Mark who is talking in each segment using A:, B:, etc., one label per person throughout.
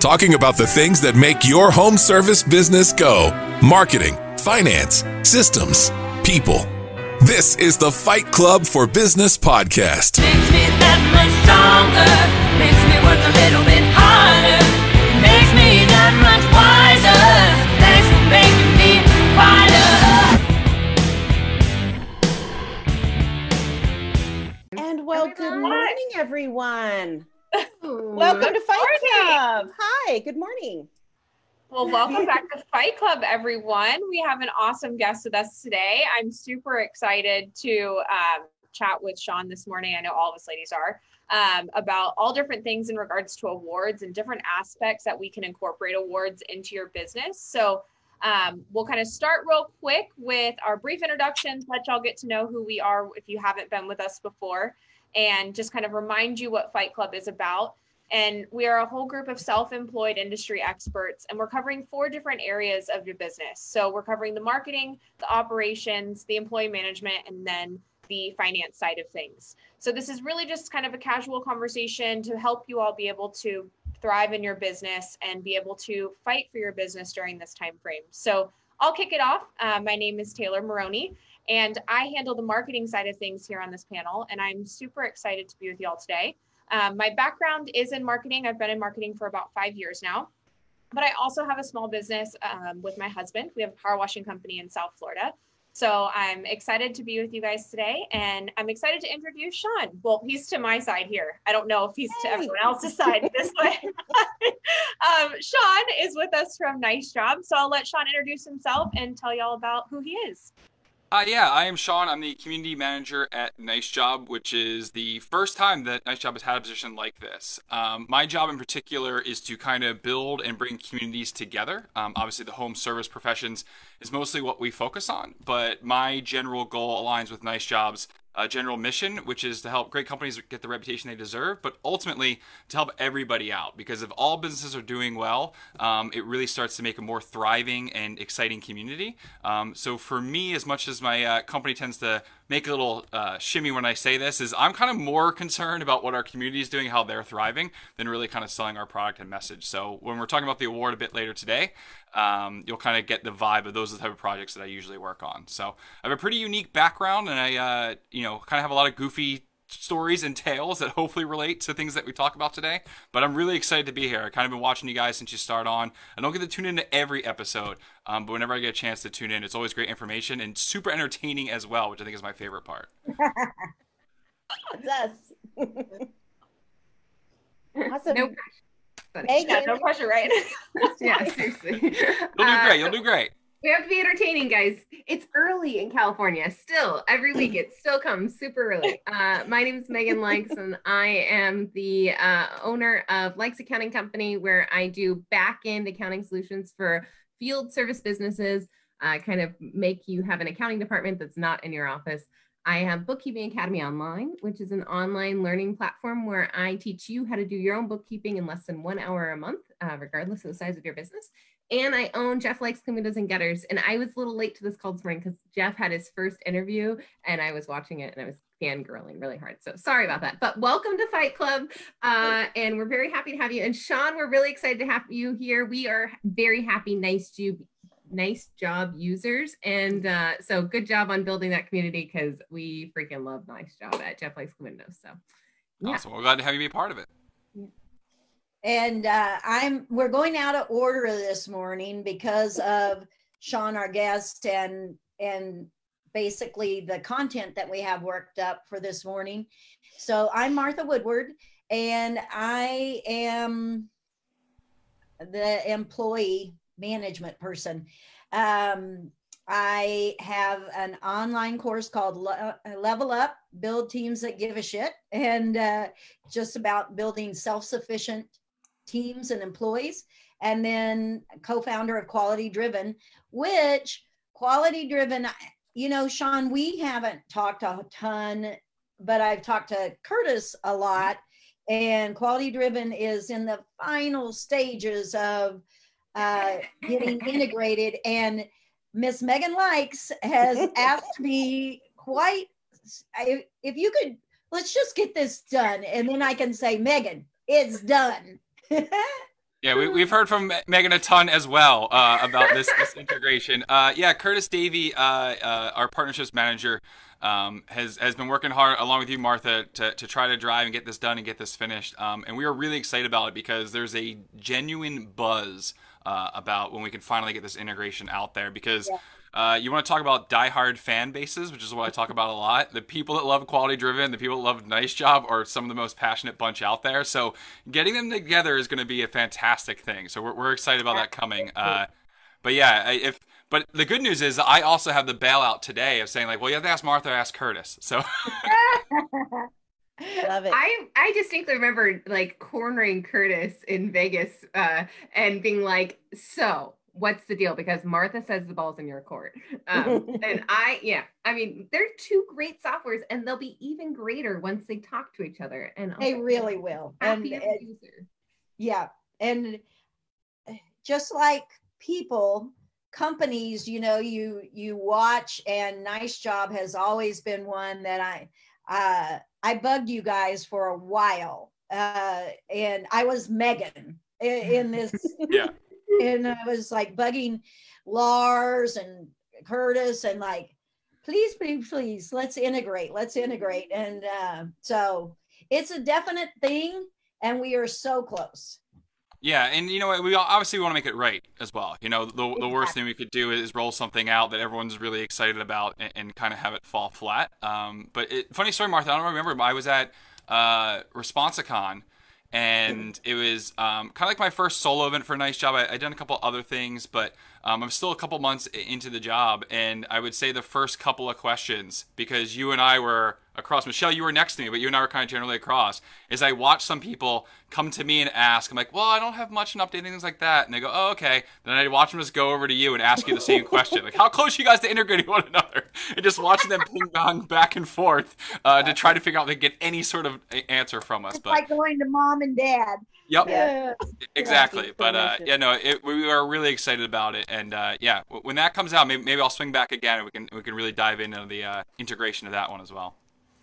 A: talking about the things that make your home service business go marketing, finance, systems, people. This is the Fight Club for Business podcast.
B: Makes me that much stronger. Makes me work a little bit harder. Makes me that much wiser. Thanks for making me fighter.
C: And well, good morning, everyone. Welcome to Fight. Club. Hi, good morning.
D: Well, welcome back to Fight Club, everyone. We have an awesome guest with us today. I'm super excited to um, chat with Sean this morning. I know all of us ladies are um, about all different things in regards to awards and different aspects that we can incorporate awards into your business. So, um, we'll kind of start real quick with our brief introductions, let y'all get to know who we are if you haven't been with us before, and just kind of remind you what Fight Club is about. And we are a whole group of self employed industry experts, and we're covering four different areas of your business. So we're covering the marketing, the operations, the employee management, and then the finance side of things. So this is really just kind of a casual conversation to help you all be able to thrive in your business and be able to fight for your business during this time frame. So I'll kick it off. Uh, my name is Taylor Maroney, and I handle the marketing side of things here on this panel. And I'm super excited to be with y'all today. Um, my background is in marketing. I've been in marketing for about five years now, but I also have a small business um, with my husband. We have a power washing company in South Florida. So I'm excited to be with you guys today, and I'm excited to introduce Sean. Well, he's to my side here. I don't know if he's to everyone else's side this way. um, Sean is with us from Nice Job, so I'll let Sean introduce himself and tell y'all about who he is.
E: Uh, yeah, I am Sean. I'm the community manager at Nice Job, which is the first time that Nice Job has had a position like this. Um, my job in particular is to kind of build and bring communities together. Um, obviously, the home service professions is mostly what we focus on, but my general goal aligns with Nice Job's uh, general mission, which is to help great companies get the reputation they deserve, but ultimately to help everybody out. Because if all businesses are doing well, um, it really starts to make a more thriving and exciting community. Um, so for me, as much as my uh, company tends to make a little uh, shimmy when I say this, is I'm kind of more concerned about what our community is doing, how they're thriving, than really kind of selling our product and message. So when we're talking about the award a bit later today, um, you'll kind of get the vibe of those are the type of projects that I usually work on. So I have a pretty unique background, and I, uh, you know, kind of have a lot of goofy stories and tales that hopefully relate to things that we talk about today. But I'm really excited to be here. I kind of been watching you guys since you start on. I don't get to tune into every episode, um, but whenever I get a chance to tune in, it's always great information and super entertaining as well, which I think is my favorite part.
C: It's us. awesome.
F: No pressure.
D: Yeah, no pressure, right?
F: yeah, seriously.
E: You'll do
F: Uh,
E: great. You'll do great.
F: We have to be entertaining, guys. It's early in California. Still, every week it still comes super early. Uh, my name is Megan Likes, and I am the uh, owner of Likes Accounting Company, where I do back end accounting solutions for field service businesses. Uh, kind of make you have an accounting department that's not in your office. I have Bookkeeping Academy Online, which is an online learning platform where I teach you how to do your own bookkeeping in less than one hour a month, uh, regardless of the size of your business. And I own Jeff Likes Windows and Gutters. And I was a little late to this call this morning because Jeff had his first interview and I was watching it and I was fangirling really hard. So sorry about that. But welcome to Fight Club. Uh, and we're very happy to have you. And Sean, we're really excited to have you here. We are very happy, nice job, nice job users. And uh, so good job on building that community because we freaking love nice job at Jeff Likes Windows. So yeah.
E: Awesome. We're glad to have you be a part of it.
C: and uh, I'm we're going out of order this morning because of Sean, our guest, and and basically the content that we have worked up for this morning. So I'm Martha Woodward, and I am the employee management person. Um, I have an online course called Le- Level Up Build Teams That Give a Shit, and uh, just about building self sufficient teams and employees. And then co founder of Quality Driven, which Quality Driven, you know, Sean, we haven't talked a ton, but I've talked to Curtis a lot. And Quality Driven is in the final stages of uh, getting integrated. And Miss Megan Likes has asked me quite, I- if you could, let's just get this done. And then I can say, Megan, it's done.
E: Yeah, we, we've heard from Megan a ton as well uh, about this, this integration. Uh, yeah, Curtis Davey, uh, uh, our partnerships manager, um, has has been working hard along with you, Martha, to, to try to drive and get this done and get this finished. Um, and we are really excited about it because there's a genuine buzz uh, about when we can finally get this integration out there. Because yeah. Uh, you want to talk about diehard fan bases, which is what I talk about a lot. The people that love quality driven, the people that love nice job, are some of the most passionate bunch out there. So getting them together is going to be a fantastic thing. So we're, we're excited about that coming. Uh, but yeah, if but the good news is I also have the bailout today of saying like, well, you have to ask Martha, ask Curtis. So.
F: Love it. I I distinctly remember like cornering Curtis in Vegas uh, and being like, so what's the deal? Because Martha says the ball's in your court. Um, and I, yeah, I mean, they're two great softwares and they'll be even greater once they talk to each other. And
C: they really will. And, and yeah. And just like people, companies, you know, you, you watch and nice job has always been one that I, uh, I bugged you guys for a while. Uh, and I was Megan in, in this
E: yeah
C: and I was like bugging Lars and Curtis and like, please, please, please, let's integrate, let's integrate. And uh, so it's a definite thing, and we are so close.
E: Yeah, and you know what? we obviously want to make it right as well. You know, the, the worst thing we could do is roll something out that everyone's really excited about and, and kind of have it fall flat. Um, but it, funny story, Martha. I don't remember. I was at uh, and it was um, kind of like my first solo event for a nice job. I, I done a couple other things, but um, I'm still a couple months into the job, and I would say the first couple of questions because you and I were across. Michelle, you were next to me, but you and I were kind of generally across. Is I watch some people come to me and ask, I'm like, well, I don't have much in updating things like that, and they go, oh, okay. Then I watch them just go over to you and ask you the same question, like, how close you guys to integrating one another, and just watching them ping pong back and forth uh, to try to figure out if they get any sort of answer from us.
C: It's but like going to mom and dad.
E: Yep. Yeah. Exactly. But uh, yeah, no, it, we are really excited about it, and uh, yeah, when that comes out, maybe, maybe I'll swing back again, and we can we can really dive into the uh, integration of that one as well.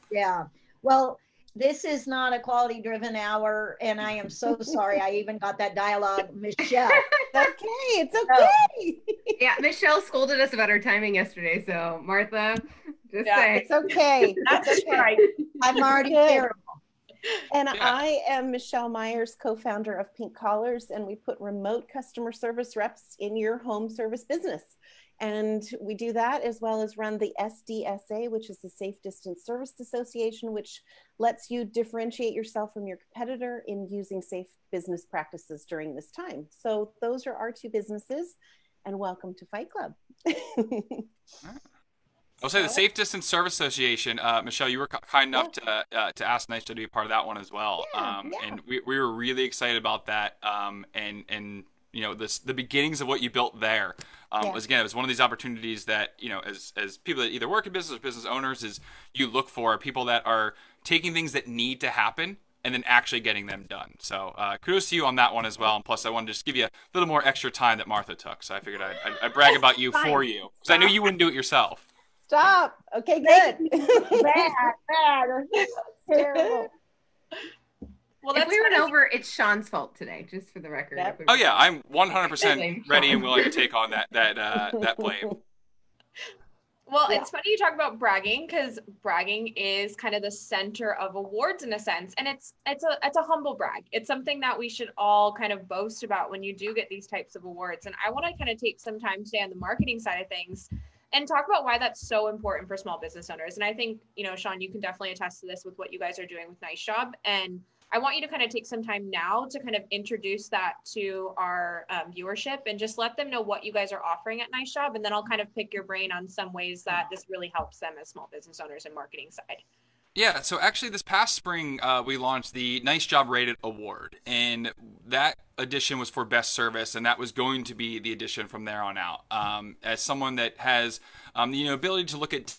C: Yeah. Well, this is not a quality driven hour, and I am so sorry. I even got that dialogue, Michelle.
G: okay, it's okay.
F: yeah, Michelle scolded us about our timing yesterday. So Martha, just yeah, say
G: it's okay.
C: That's okay. right. I'm already terrible.
G: And yeah. I am Michelle Myers, co founder of Pink Collars, and we put remote customer service reps in your home service business. And we do that as well as run the SDSA, which is the Safe Distance Service Association, which lets you differentiate yourself from your competitor in using safe business practices during this time. So those are our two businesses. And welcome to Fight Club.
E: I'll say the Safe Distance Service Association, uh, Michelle, you were kind enough yeah. to uh, to ask Nice to be part of that one as well,
G: yeah, um,
E: yeah. and we, we were really excited about that. Um, and and you know this the beginnings of what you built there um, was again it was one of these opportunities that you know as as people that either work in business or business owners is you look for people that are taking things that need to happen and then actually getting them done. So uh, kudos to you on that one as well. And plus, I wanted to just give you a little more extra time that Martha took. So I figured I'd, I'd, I'd brag about you for you because I knew you wouldn't do it yourself.
G: Stop. Okay, good.
C: bad, bad. Terrible.
F: Well, if we run over, it's Sean's fault today, just for the record.
E: Yep. Oh yeah, I'm 100% ready and willing to take on that that uh, that blame.
D: Well, yeah. it's funny you talk about bragging because bragging is kind of the center of awards in a sense, and it's it's a it's a humble brag. It's something that we should all kind of boast about when you do get these types of awards. And I want to kind of take some time today on the marketing side of things and talk about why that's so important for small business owners. And I think, you know, Sean, you can definitely attest to this with what you guys are doing with Nice Job. And I want you to kind of take some time now to kind of introduce that to our um, viewership and just let them know what you guys are offering at Nice Job. And then I'll kind of pick your brain on some ways that this really helps them as small business owners and marketing side.
E: Yeah, so actually, this past spring, uh, we launched the Nice Job Rated Award, and that edition was for best service, and that was going to be the edition from there on out. Um, as someone that has um, the you know, ability to look at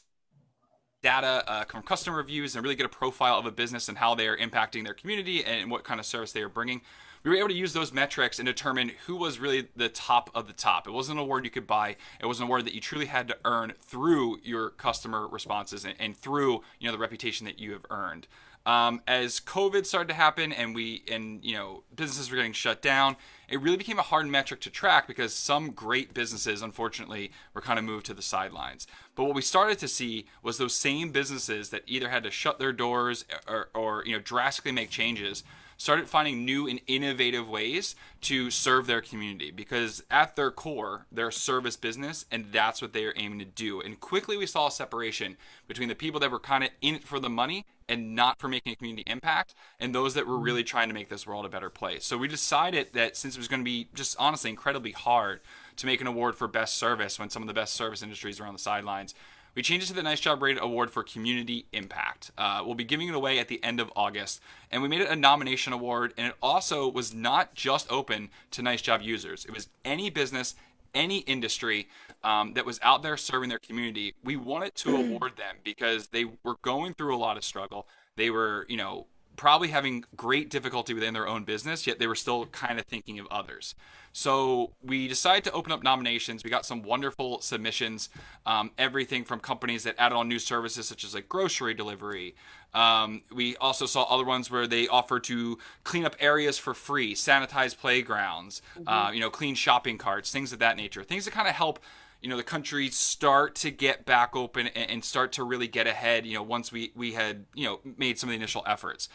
E: data uh, from customer reviews and really get a profile of a business and how they are impacting their community and what kind of service they are bringing we were able to use those metrics and determine who was really the top of the top. It wasn't an award you could buy. It was an award that you truly had to earn through your customer responses and, and through you know the reputation that you have earned. Um, as COVID started to happen and we and you know businesses were getting shut down, it really became a hard metric to track because some great businesses, unfortunately, were kind of moved to the sidelines. But what we started to see was those same businesses that either had to shut their doors or, or you know drastically make changes started finding new and innovative ways to serve their community because at their core, they're a service business and that's what they are aiming to do. And quickly we saw a separation between the people that were kind of in it for the money and not for making a community impact and those that were mm-hmm. really trying to make this world a better place. So we decided that since it was going to be just honestly incredibly hard to make an award for best service when some of the best service industries are on the sidelines, we changed it to the Nice Job Rated Award for Community Impact. Uh, we'll be giving it away at the end of August, and we made it a nomination award, and it also was not just open to Nice Job users. It was any business, any industry um, that was out there serving their community. We wanted to award them because they were going through a lot of struggle. They were, you know, probably having great difficulty within their own business, yet they were still kind of thinking of others. So we decided to open up nominations. We got some wonderful submissions. Um, everything from companies that added on new services such as like grocery delivery. Um, we also saw other ones where they offered to clean up areas for free, sanitize playgrounds, mm-hmm. uh, you know, clean shopping carts, things of that nature. Things that kind of help you know the country start to get back open and, start to really get ahead you know once we we had you know made some of the initial efforts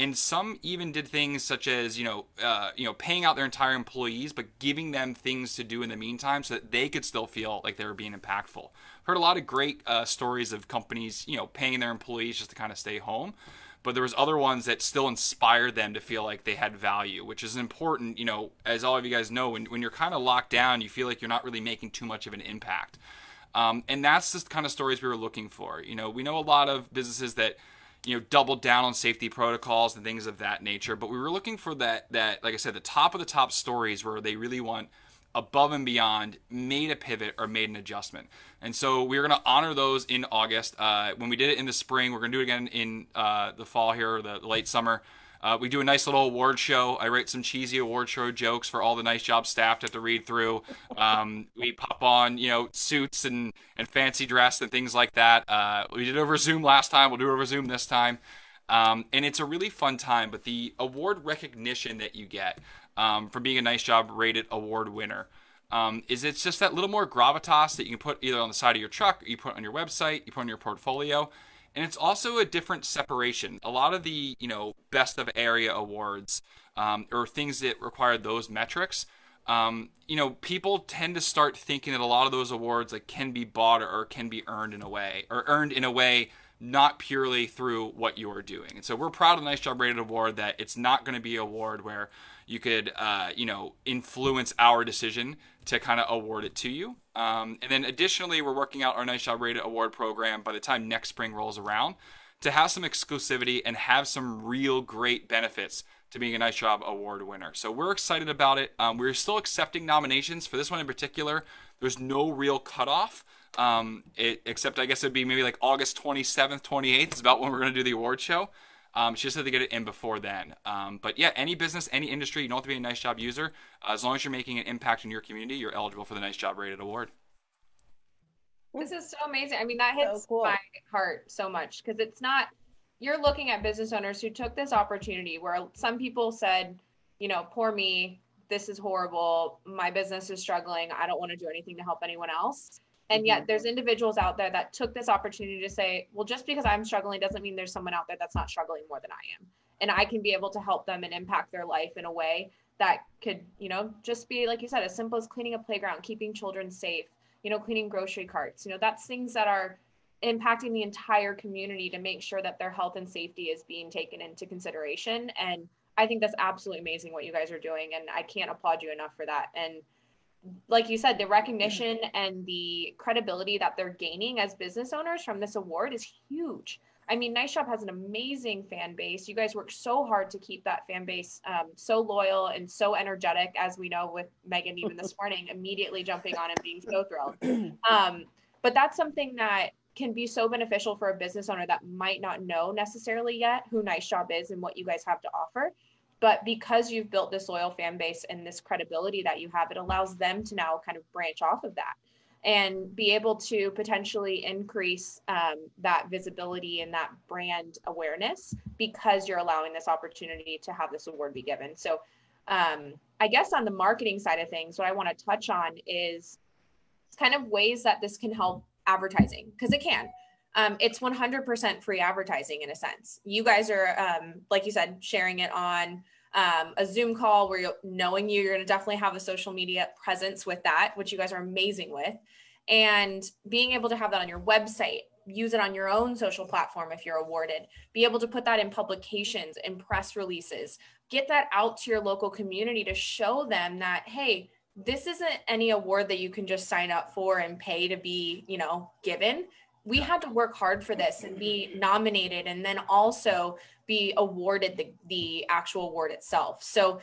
E: and some even did things such as you know uh, you know paying out their entire employees but giving them things to do in the meantime so that they could still feel like they were being impactful. Heard a lot of great uh, stories of companies you know paying their employees just to kind of stay home but there was other ones that still inspired them to feel like they had value which is important you know as all of you guys know when, when you're kind of locked down you feel like you're not really making too much of an impact. Um, and that's the kind of stories we were looking for. You know we know a lot of businesses that you know doubled down on safety protocols and things of that nature. But we were looking for that that like i said the top of the top stories where they really want above and beyond made a pivot or made an adjustment. And so we're going to honor those in august. Uh, when we did it in the spring we're going to do it again in uh, the fall here or the late summer uh, we do a nice little award show. I write some cheesy award show jokes for all the nice job staff to have to read through. Um, we pop on, you know, suits and, and fancy dress and things like that. Uh, we did over Zoom last time. We'll do over Zoom this time. Um, and it's a really fun time. But the award recognition that you get um, for being a nice job rated award winner. Um, is it's just that little more gravitas that you can put either on the side of your truck, you put on your website, you put on your portfolio, and it's also a different separation. A lot of the you know best of area awards um, or things that require those metrics. Um, you know, people tend to start thinking that a lot of those awards like can be bought or can be earned in a way or earned in a way not purely through what you are doing. And so we're proud of the Nice Job Rated Award that it's not going to be an award where you could, uh, you know, influence our decision to kind of award it to you. Um, and then additionally, we're working out our Nice Job Rated Award program by the time next spring rolls around to have some exclusivity and have some real great benefits to being a Nice Job Award winner. So we're excited about it. Um, we're still accepting nominations for this one in particular. There's no real cutoff. Um, it, except I guess it'd be maybe like August 27th, 28th is about when we're going to do the award show. Um, she just had to get it in before then. Um, but yeah, any business, any industry, you don't have to be a nice job user. Uh, as long as you're making an impact in your community, you're eligible for the nice job rated award.
D: This is so amazing. I mean, that hits so cool. my heart so much because it's not, you're looking at business owners who took this opportunity where some people said, you know, poor me, this is horrible. My business is struggling. I don't want to do anything to help anyone else. And yet mm-hmm. there's individuals out there that took this opportunity to say, well, just because I'm struggling doesn't mean there's someone out there that's not struggling more than I am. And I can be able to help them and impact their life in a way that could, you know, just be, like you said, as simple as cleaning a playground, keeping children safe, you know, cleaning grocery carts. You know, that's things that are impacting the entire community to make sure that their health and safety is being taken into consideration. And I think that's absolutely amazing what you guys are doing. And I can't applaud you enough for that. And like you said, the recognition and the credibility that they're gaining as business owners from this award is huge. I mean, Nice Job has an amazing fan base. You guys work so hard to keep that fan base um, so loyal and so energetic, as we know with Megan even this morning, immediately jumping on and being so thrilled. Um, but that's something that can be so beneficial for a business owner that might not know necessarily yet who Nice Job is and what you guys have to offer. But because you've built this loyal fan base and this credibility that you have, it allows them to now kind of branch off of that. and be able to potentially increase um, that visibility and that brand awareness because you're allowing this opportunity to have this award be given. So, um, I guess on the marketing side of things, what I want to touch on is kind of ways that this can help advertising because it can. Um, it's 100% free advertising in a sense. You guys are, um, like you said, sharing it on um, a Zoom call where you're knowing you, you're going to definitely have a social media presence with that, which you guys are amazing with. And being able to have that on your website, use it on your own social platform if you're awarded, be able to put that in publications and press releases, get that out to your local community to show them that, hey, this isn't any award that you can just sign up for and pay to be, you know, given. We had to work hard for this and be nominated and then also be awarded the, the actual award itself. So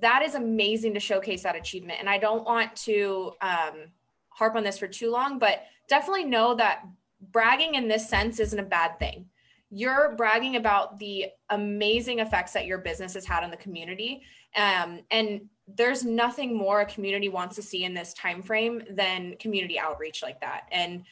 D: that is amazing to showcase that achievement. And I don't want to um, harp on this for too long, but definitely know that bragging in this sense isn't a bad thing. You're bragging about the amazing effects that your business has had on the community. Um, and there's nothing more a community wants to see in this time frame than community outreach like that and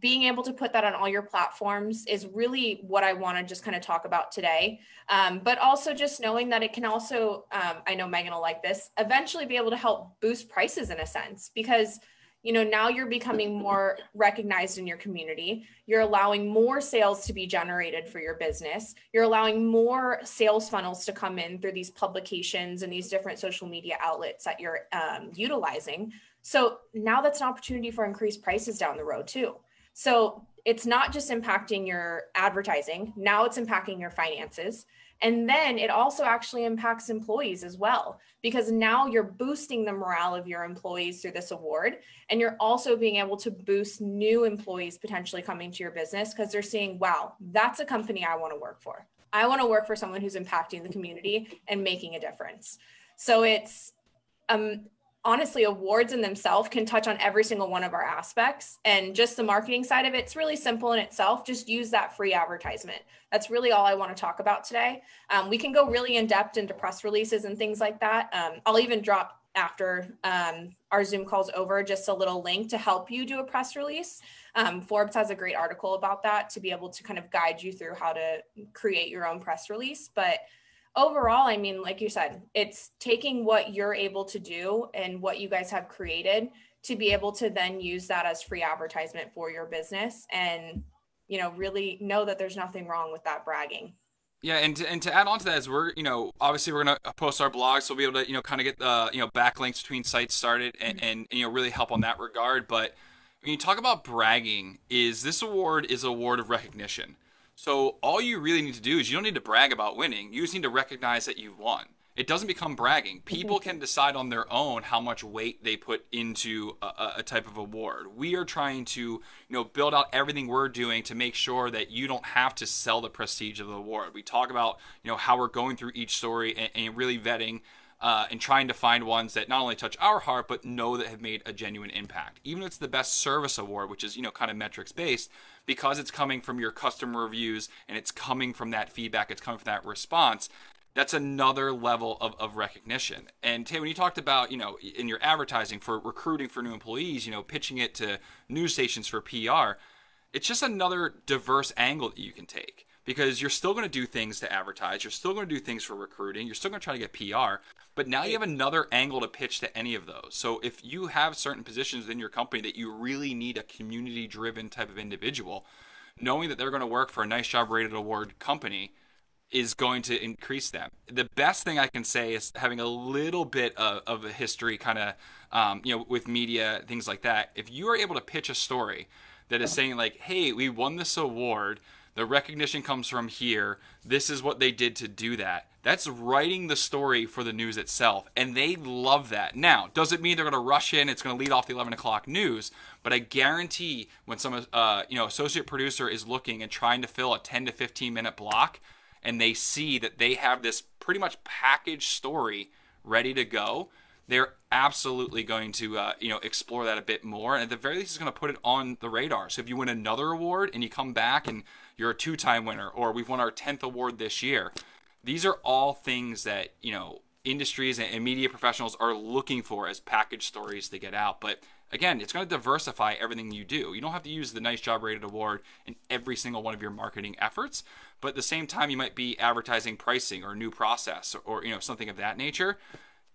D: being able to put that on all your platforms is really what i want to just kind of talk about today. Um, but also just knowing that it can also um, i know megan will like this eventually be able to help boost prices in a sense because you know now you're becoming more recognized in your community. You're allowing more sales to be generated for your business. You're allowing more sales funnels to come in through these publications and these different social media outlets that you're um, utilizing. So now that's an opportunity for increased prices down the road too so it's not just impacting your advertising now it's impacting your finances and then it also actually impacts employees as well, because now you're boosting the morale of your employees through this award. And you're also being able to boost new employees potentially coming to your business because they're seeing, wow, that's a company I want to work for. I want to work for someone who's impacting the community and making a difference. So it's um, honestly awards in themselves can touch on every single one of our aspects. And just the marketing side of it, it's really simple in itself. Just use that free advertisement. That's really all i want to talk about today. Um, we can go really in depth into press releases and things like that. Um, i'll even drop after um, our zoom calls over just a little link to help you do a press release. Um, forbes has a great article about that to be able to kind of guide you through how to create your own press release. But overall, I mean, like you said, it's taking what you're able to do and what you guys have created to be able to then use that as free advertisement for your business and, you know, really know that there's nothing wrong with that bragging.
E: Yeah, and to, and to add on to that is we're you know obviously we're gonna post our blog, so we'll be able to you know kind of get the you know backlinks between sites started and, mm-hmm. and, and you know really help on that regard. But when you talk about bragging, is this award is a award of recognition. So all you really need to do is you don't need to brag about winning. You just need to recognize that you've won. It doesn't become bragging. People can decide on their own how much weight they put into a, a, type of award. We are trying to, you know, build out everything we're doing to make sure that you don't have to sell the prestige of the award. We talk about, you know, how we're going through each story and, and really vetting uh, and trying to find ones that not only touch our heart but know that have made a genuine impact. Even if it's the best service award, which is you know kind of metrics based, because it's coming from your customer reviews and it's coming from that feedback, it's coming from that response. That's another level of, of recognition. And Tay, when you talked about, you know, in your advertising for recruiting for new employees, you know, pitching it to news stations for PR, it's just another diverse angle that you can take because you're still going to do things to advertise, you're still going to do things for recruiting, you're still going to try to get PR, but now you have another angle to pitch to any of those. So if you have certain positions in your company that you really need a community driven type of individual, knowing that they're going to work for a nice job rated award company is going to increase them. The best thing I can say is having a little bit of, of a history kind of, um, you know, with media, things like that. If you are able to pitch a story that is saying like, hey, we won this award the recognition comes from here. This is what they did to do that. That's writing the story for the news itself, and they love that. Now, does it mean they're going to rush in? It's going to lead off the 11 o'clock news, but I guarantee when some uh, you know associate producer is looking and trying to fill a 10 to 15 minute block, and they see that they have this pretty much packaged story ready to go, they're absolutely going to uh, you know explore that a bit more, and at the very least, it's going to put it on the radar. So if you win another award and you come back and you're a two-time winner, or we've won our 10th award this year. These are all things that, you know, industries and, media professionals are looking for as package stories to get out. But again, it's going to diversify everything you do. You don't have to use the Nice Job Rated Award in every single one of your marketing efforts, but at the same time, you might be advertising pricing or a new process or, or you know something of that nature.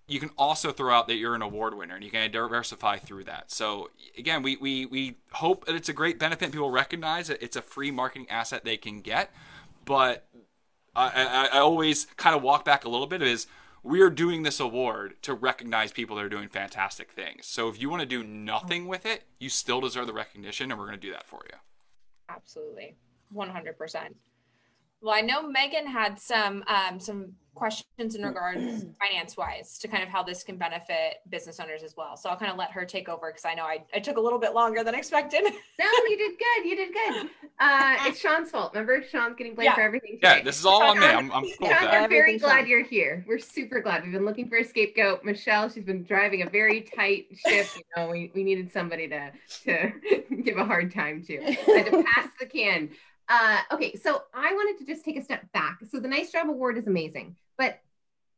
E: You can also throw out that you're an award winner, and you can diversify through that. So again, we we we hope that it's a great benefit. People recognize that it's a free marketing asset they can get, but I, I, I always kind of walk back a little bit is we are doing this award to recognize people that are doing fantastic things. So if you want to do nothing with it, you still deserve the recognition, and we're going to do that for you.
D: Absolutely, one hundred percent. Well, I know Megan had some um, some questions in regards finance wise to kind of how this can benefit business owners as well. So I'll kind of let her take over because I know I, I took a little bit longer than expected.
F: No, you did good. You did good. Uh, it's Sean's fault. Remember, Sean's getting blamed
D: Yeah.
F: for everything.
E: Yeah, this is all on me. I'm, I'm cool with
F: Sean,
E: that.
F: we're very glad
G: fine.
F: you're here. We're super glad. We've been looking for a scapegoat. Michelle, she's been driving a very tight ship. You know, we, we needed somebody to to give a hard time to. and to pass the can. Uh, okay, so I wanted to just take a step back. So the Nice Job Award is amazing, but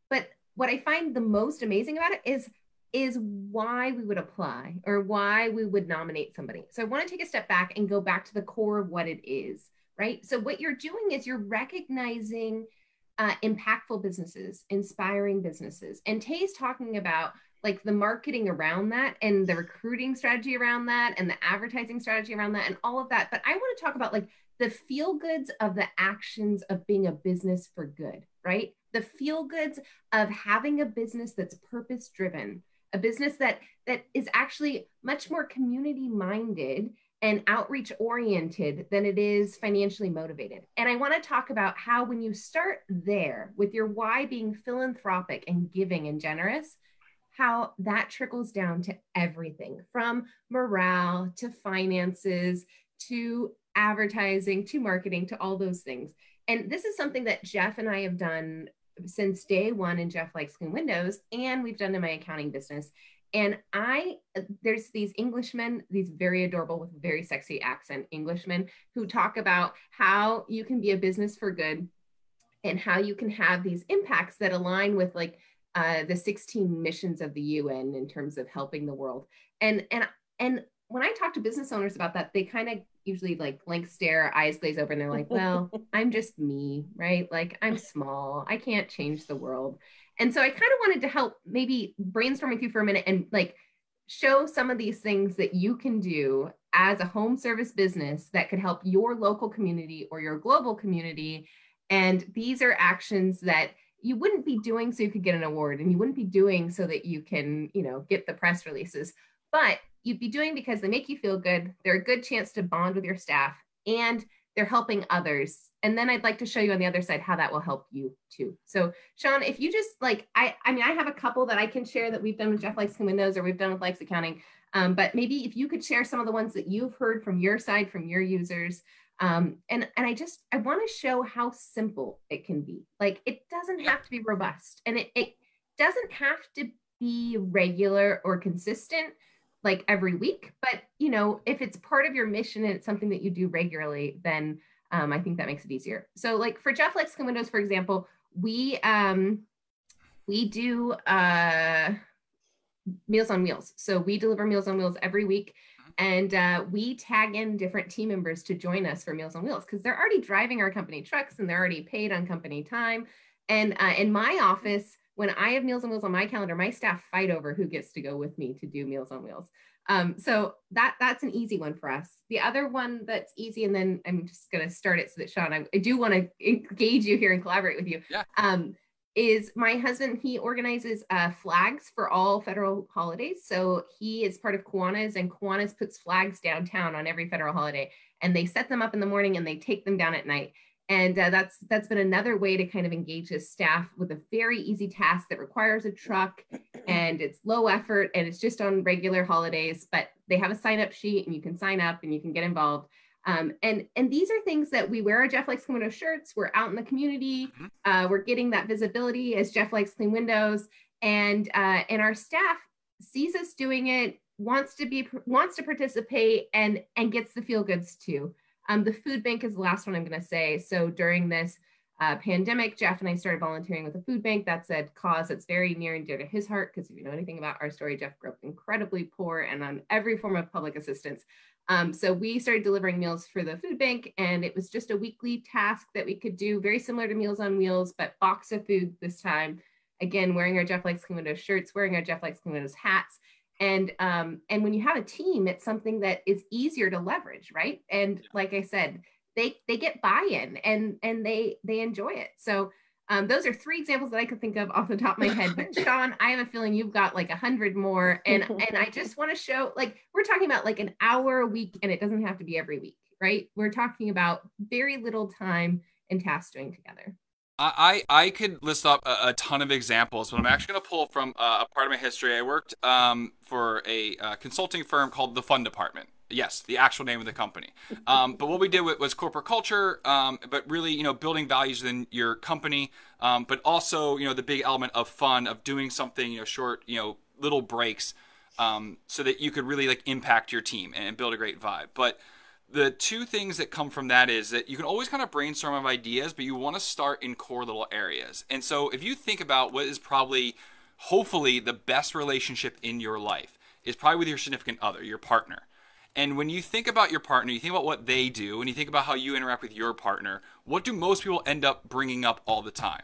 F: but what I find the most amazing about it is is why we would apply or why we would nominate somebody. So I want to take a step back and go back to the core of what it is, right? So what you're doing is you're recognizing uh, impactful businesses, inspiring businesses, and Tay's talking about like the marketing around that and the recruiting strategy around that and the advertising strategy around that and all of that. But I want to talk about like the feel goods of the actions of being a business for good, right? The feel goods of having a business that's purpose driven, a business that that is actually much more community minded and outreach oriented than it is financially motivated. And I want to talk about how when you start there with your why being philanthropic and giving and generous, how that trickles down to everything from morale to finances to advertising to marketing to all those things. And this is something that Jeff and I have done since day one in Jeff Likes Clean Windows, and we've done in my accounting business. And I, there's these Englishmen, these very adorable with very sexy accent Englishmen who talk about how you can be a business for good and how you can have these impacts that align with like uh, the 16 missions of the UN in terms of helping the world. And and and when I talk to business owners about that, they kind of usually like blank stare, eyes glaze over, and they're like, "Well, I'm just me, right? Like I'm small. I can't change the world." And so I kind of wanted to help maybe brainstorm with you for a minute and like show some of these things that you can do as a home service business that could help your local community or your global community. And these are actions that you wouldn't be doing so you could get an award and you wouldn't be doing so that you can, you know, get the press releases, but you'd be doing because they make you feel good. They're a good chance to bond with your staff and they're helping others. And then I'd like to show you on the other side how that will help you too. So Sean, if you just like, I, I mean, I have a couple that I can share that we've done with Jeff Likes Clean Windows or we've done with Likes Accounting. Um, but maybe if you could share some of the ones that you've heard from your side, from your users, um, and and I just I want to show how simple it can be. Like it doesn't have to be robust, and it it doesn't have to be regular or consistent like every week. But you know, if it's part of your mission and it's something that you do regularly, then um, I think that makes it easier. So like for Jeff Clean Windows, for example, we um we do uh Meals on Wheels. So we deliver Meals on Wheels every week and uh, we tag in different team members to join us for Meals on Wheels because they're already driving our company trucks and they're already paid on company time. And uh, in my office, when I have Meals on Wheels on my calendar, my staff fight over who gets to go with me to do Meals on Wheels. Um, so that that's an easy one for us. The other one that's easy, and then I'm just gonna start it so that Sean, I, I do want to engage you here and collaborate with you.
E: Yeah.
F: Um, is my husband he organizes uh, flags for all federal holidays so he is part of Kiwanis and Kiwanis puts flags downtown on every federal holiday and they set them up in the morning and they take them down at night and uh, that's that's been another way to kind of engage his staff with a very easy task that requires a truck and it's low effort and it's just on regular holidays but they have a sign up sheet and you can sign up and you can get involved um, and and these are things that we wear our Jeff Likes Clean Windows shirts. We're out in the community.
E: Mhm.
F: Uh, we're getting that visibility as Jeff Likes Clean Windows, and uh, and our staff sees us doing it, wants to be wants to participate, and and gets the feel goods too. Um, the food bank is the last one I'm going to say. So during this, uh, pandemic, Jeff and I started volunteering with a food bank. That's a cause that's very near and dear to his heart because if you know anything about our story, Jeff grew up incredibly poor and on every form of public assistance. Um, so we started delivering meals for the food bank, and it was just a weekly task that we could do, very similar to Meals on Wheels, but box of food this time. Again, wearing our Jeff Likes Clean shirts, wearing our Jeff Likes Clean hats, and um, and when you have a team, it's something that is easier to leverage, right? And like I said, they they get buy-in and and they they enjoy it. So um, those are three examples that I could think of off the top of my head. But Sean, I have a feeling you've got like a hundred more, and and I just want to show like we're talking about like an hour a week, and it doesn't have to be every week, right? We're talking about very little time and tasks doing together.
E: I, I could list up a, a, ton of examples, but I'm actually going to pull from uh, a part of my history. I worked um, for a uh, consulting firm called the Fun Department. Yes, the actual name of the company. Um, but what we did was corporate culture, um, but really, you know, building values within your company, um, but also, you know, the big element of fun, of doing something, you know, short, you know, little breaks, um, so that you could really like impact your team and build a great vibe. But the two things that come from that is that you can always kind of brainstorm of ideas, but you want to start in core little areas. And so if you think about what is probably, hopefully, the best relationship in your life, is probably with your significant other, your partner. And when you think about your partner, you think about what they do, and you think about how you interact with your partner, what do most people end up bringing up all the time?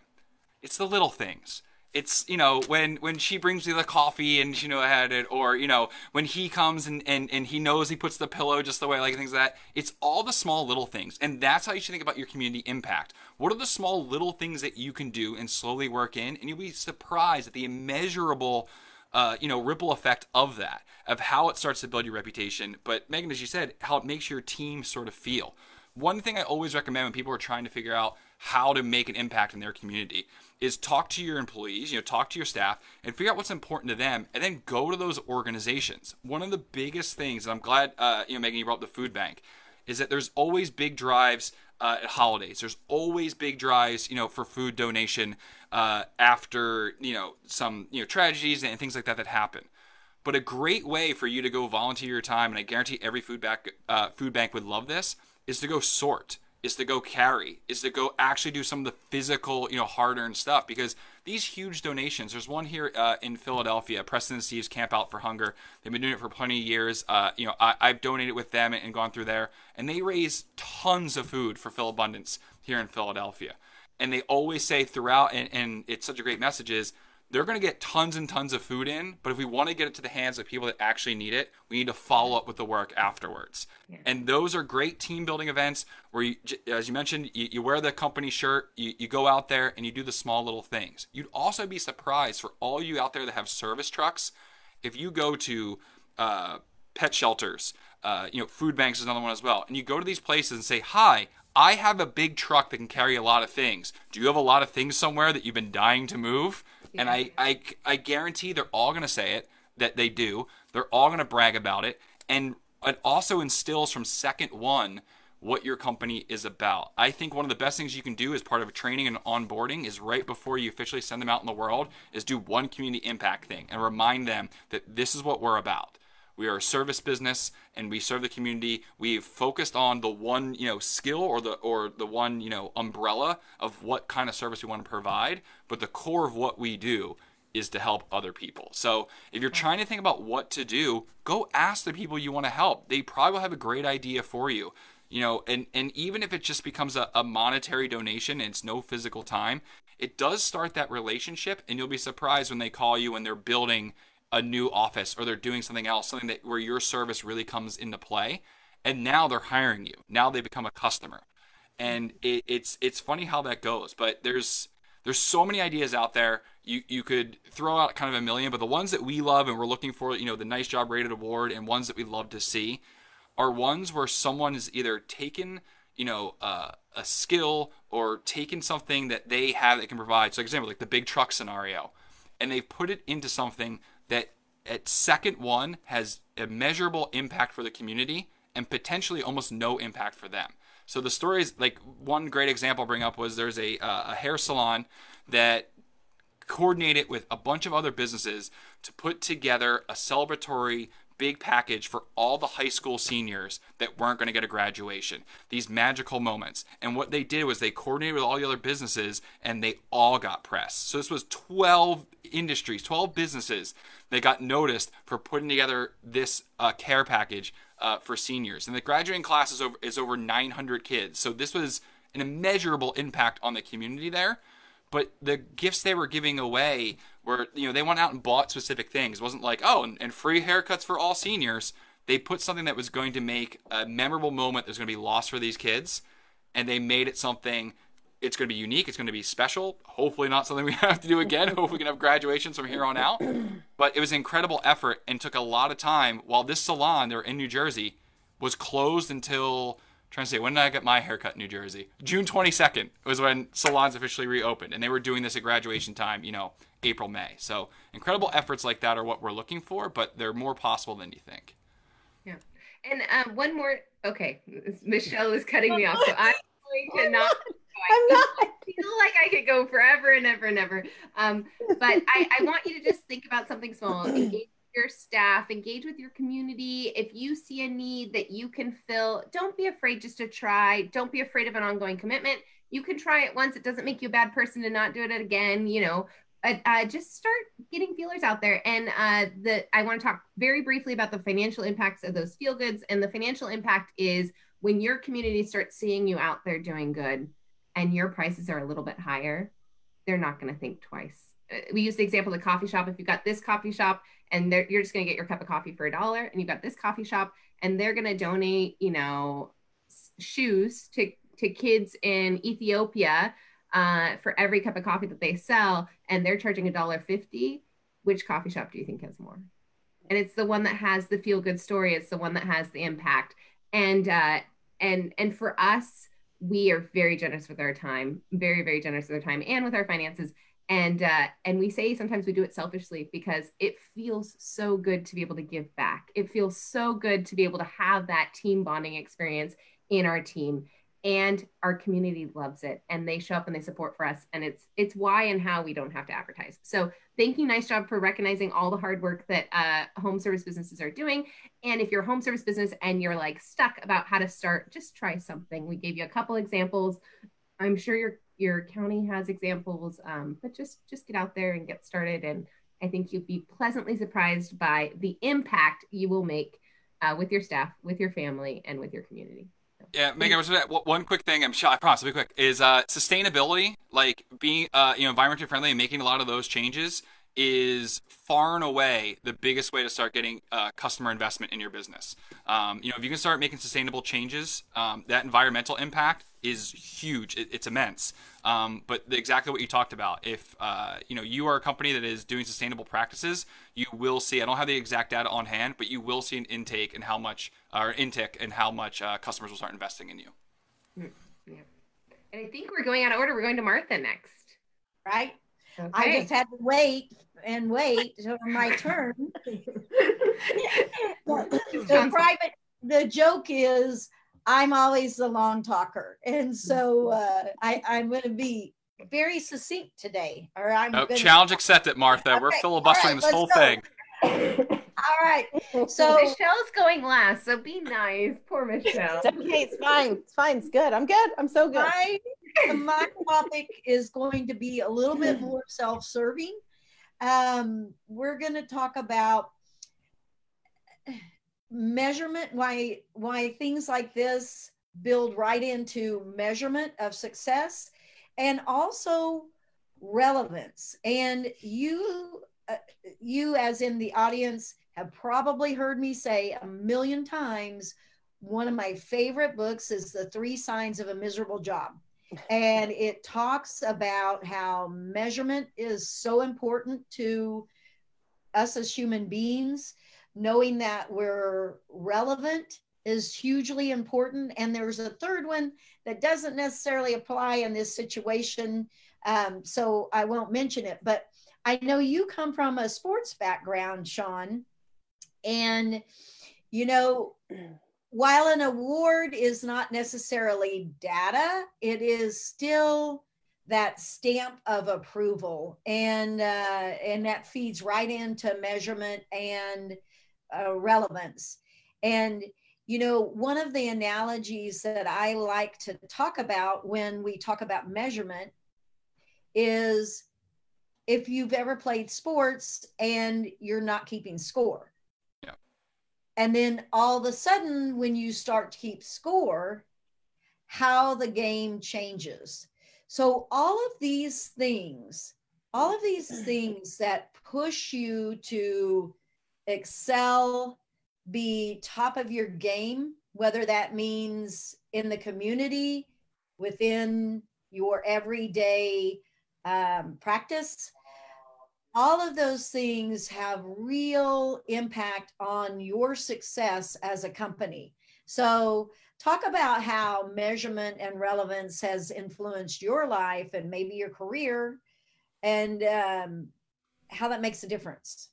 E: It's the little things. It's, you know, when, when she brings me the coffee and, you know, I had it, or, you know, when he comes and, and, and he knows he puts the pillow just the way I like things like that. It's all the small little things. And that's how you should think about your community impact. What are the small little things that you can do and slowly work in? And you'll be surprised at the immeasurable uh, you know, ripple effect of that, of how it starts to build your reputation. But Megan, as you said, how it makes your team sort of feel. One thing I always recommend when people are trying to figure out how to make an impact in their community is talk to your employees, you know, talk to your staff and figure out what's important to them and then go to those organizations. One of the biggest things, and I'm glad, uh, you know, Megan, you brought up the food bank, is that there's always big drives uh, at holidays. There's always big drives, you know, for food donation uh, after you know some you know tragedies and things like that that happen. But a great way for you to go volunteer your time, and I guarantee every food bank uh, food bank would love this, is to go sort, is to go carry, is to go actually do some of the physical, you know, hard-earned stuff. Because these huge donations, there's one here uh, in Philadelphia, Preston and Steve's Camp Out for Hunger. They've been doing it for plenty of years. Uh, you know, I, have donated with them and gone through there, and they raise tons of food for Philabundance here in Philadelphia and they always say throughout, and, and it's such a great message is they're going to get tons and tons of food in, but if we want to get it to the hands of people that actually need it, we need to follow up with the work afterwards. Yeah. And those are great team building events where, you, as you mentioned, you, you wear the company shirt, you, you go out there and you do the small little things. You'd also be surprised for all you out there that have service trucks, if you go to uh, pet shelters, uh, you know, food banks is another one as well, and you go to these places and say, "Hi, I have a big truck that can carry a lot of things. Do you have a lot of things somewhere that you've been dying to move? Yeah. And I, I, I guarantee they're all going to say it, that they do. They're all going to brag about it. And it also instills from second one what your company is about. I think one of the best things you can do as part of a training and onboarding is right before you officially send them out in the world is do one community impact thing and remind them that this is what we're about. We are a service business and we serve the community. We've focused on the one, you know, skill or the or the one, you know, umbrella of what kind of service we want to provide, but the core of what we do is to help other people. So, if you're trying to think about what to do, go ask the people you want to help. They probably will have a great idea for you you know and and even if it just becomes a, a, monetary donation and it's no physical time it does start that relationship and you'll be surprised when they call you and they're building a new office or they're doing something else, something that where your service really comes into play. And now they're hiring you. Now they become a customer. And it, it's it's funny how that goes. But there's there's so many ideas out there. You you could throw out kind of a million, but the ones that we love and we're looking for, you know, the nice job rated award and ones that we love to see are ones where someone is either taken, you know, uh, a skill or taken something that they have that can provide. So, for example, like the big truck scenario, and they've put it into something that at second one has a measurable impact for the community and potentially almost no impact for them. So the story is like one great example I'll bring up was there's a, uh, a hair salon that coordinated with a bunch of other businesses to put together a celebratory big package for all the high school seniors that weren't going to get a graduation. These magical moments. And what they did was they coordinated with all the other businesses and they all got pressed. So this was 12 industries, 12 businesses that got noticed for putting together this uh, care package uh, for seniors. And the graduating class is over, is over 900 kids. So this was an immeasurable impact on the community there. But the gifts they were giving away were, you know, they went out and bought specific things. It wasn't like, oh, and, and free haircuts for all seniors. They put something that was going to make a memorable moment that's going to be lost for these kids, and they made it something. It's going to be unique. It's going to be special. Hopefully, not something we have to do again. Hopefully, we can have graduations from here on out. But it was an incredible effort and took a lot of time. While this salon, they're in New Jersey, was closed until trying to say when did I get my haircut in New Jersey? June 22nd was when salons officially reopened, and they were doing this at graduation time, you know, April May. So incredible efforts like that are what we're looking for, but they're more possible than you think.
F: Yeah, and um, one more. Okay, Michelle is cutting me off, so I'm going to not.
G: I'm not.
F: I feel like I could go forever and ever and ever. Um, but I, I want you to just think about something small. Engage your staff, engage with your community. If you see a need that you can fill, don't be afraid just to try. Don't be afraid of an ongoing commitment. You can try it once. It doesn't make you a bad person to not do it again. You know, uh, just start getting feelers out there. And uh, the I want to talk very briefly about the financial impacts of those feel goods. And the financial impact is when your community starts seeing you out there doing good, and your prices are a little bit higher, they're not going to think twice. Uh, we use the example of the coffee shop. If you've got this coffee shop and you're just going to get your cup of coffee for a dollar and you've got this coffee shop and they're going to donate you know shoes to to kids in ethiopia uh, for every cup of coffee that they sell and they're charging a dollar fifty. Which coffee shop do you think has more? And it's the one that has the feel good story it's the one that has the impact. And uh, and and for us we are very generous with our time very very generous with our time and with our finances and uh, and we say sometimes we do it selfishly because it feels so good to be able to give back. It feels so good to be able to have that team bonding experience in our team. And our community loves it and they show up and they support for us and it's it's why and how we don't have to advertise. So thank you nice job for recognizing all the hard work that uh, home service businesses are doing. And if you're a home service business and you're like stuck about how to start just try something. We gave you a couple examples. I'm sure your your county has examples, um, but just just get out there and get started. And I think you'll be pleasantly surprised by the impact you will make uh, with your staff, with your family, and with your community.
E: Yeah, Megan, one quick thing. I'm sure I promise. I'll be quick. Is uh, sustainability, like being uh, you know environmentally friendly and making a lot of those changes, is far and away the biggest way to start getting uh, customer investment in your business. Um, you know, if you can start making sustainable changes, um, that environmental impact is huge. It, it's immense. Um, but the, exactly what you talked about. If uh, you know you are a company that is doing sustainable practices, you will see. I don't have the exact data on hand, but you will see an intake and how much, or intake and how much uh, customers will start investing in you.
F: Mm, yeah. And I think we're going out of order. We're going to Martha next.
C: Right. Okay. I just had to wait and wait for my turn. the private. The joke is I'm always the long talker. And so uh, I, I'm going to be very succinct today. Or I'm
E: nope,
C: gonna...
E: challenge accepted, Martha. Okay. We're filibustering right, this whole go. thing.
C: All right. So
F: Michelle's going last, so be nice. Poor Michelle.
G: It's okay. It's fine. It's fine. It's good. I'm good. I'm so good.
C: My, my topic is going to be a little bit more self-serving. Um, we're going to talk about measurement why why things like this build right into measurement of success and also relevance. And you uh, you as in the audience have probably heard me say a million times one of my favorite books is the three signs of a miserable job and it talks about how measurement is so important to us as human beings knowing that we're relevant is hugely important. And there's a third one that doesn't necessarily apply in this situation. Um, so I won't mention it, but I know you come from a sports background, Sean. And, you know, while an award is not necessarily data, it is still that stamp of approval and uh, and that feeds right into measurement and uh, relevance. And, you know, one of the analogies that I like to talk about when we talk about measurement is if you've ever played sports and you're not keeping score. And then all of a sudden, when you start to keep score, how the game changes. So, all of these things, all of these things that push you to excel, be top of your game, whether that means in the community, within your everyday um, practice. All of those things have real impact on your success as a company. So, talk about how measurement and relevance has influenced your life and maybe your career and um, how that makes a difference.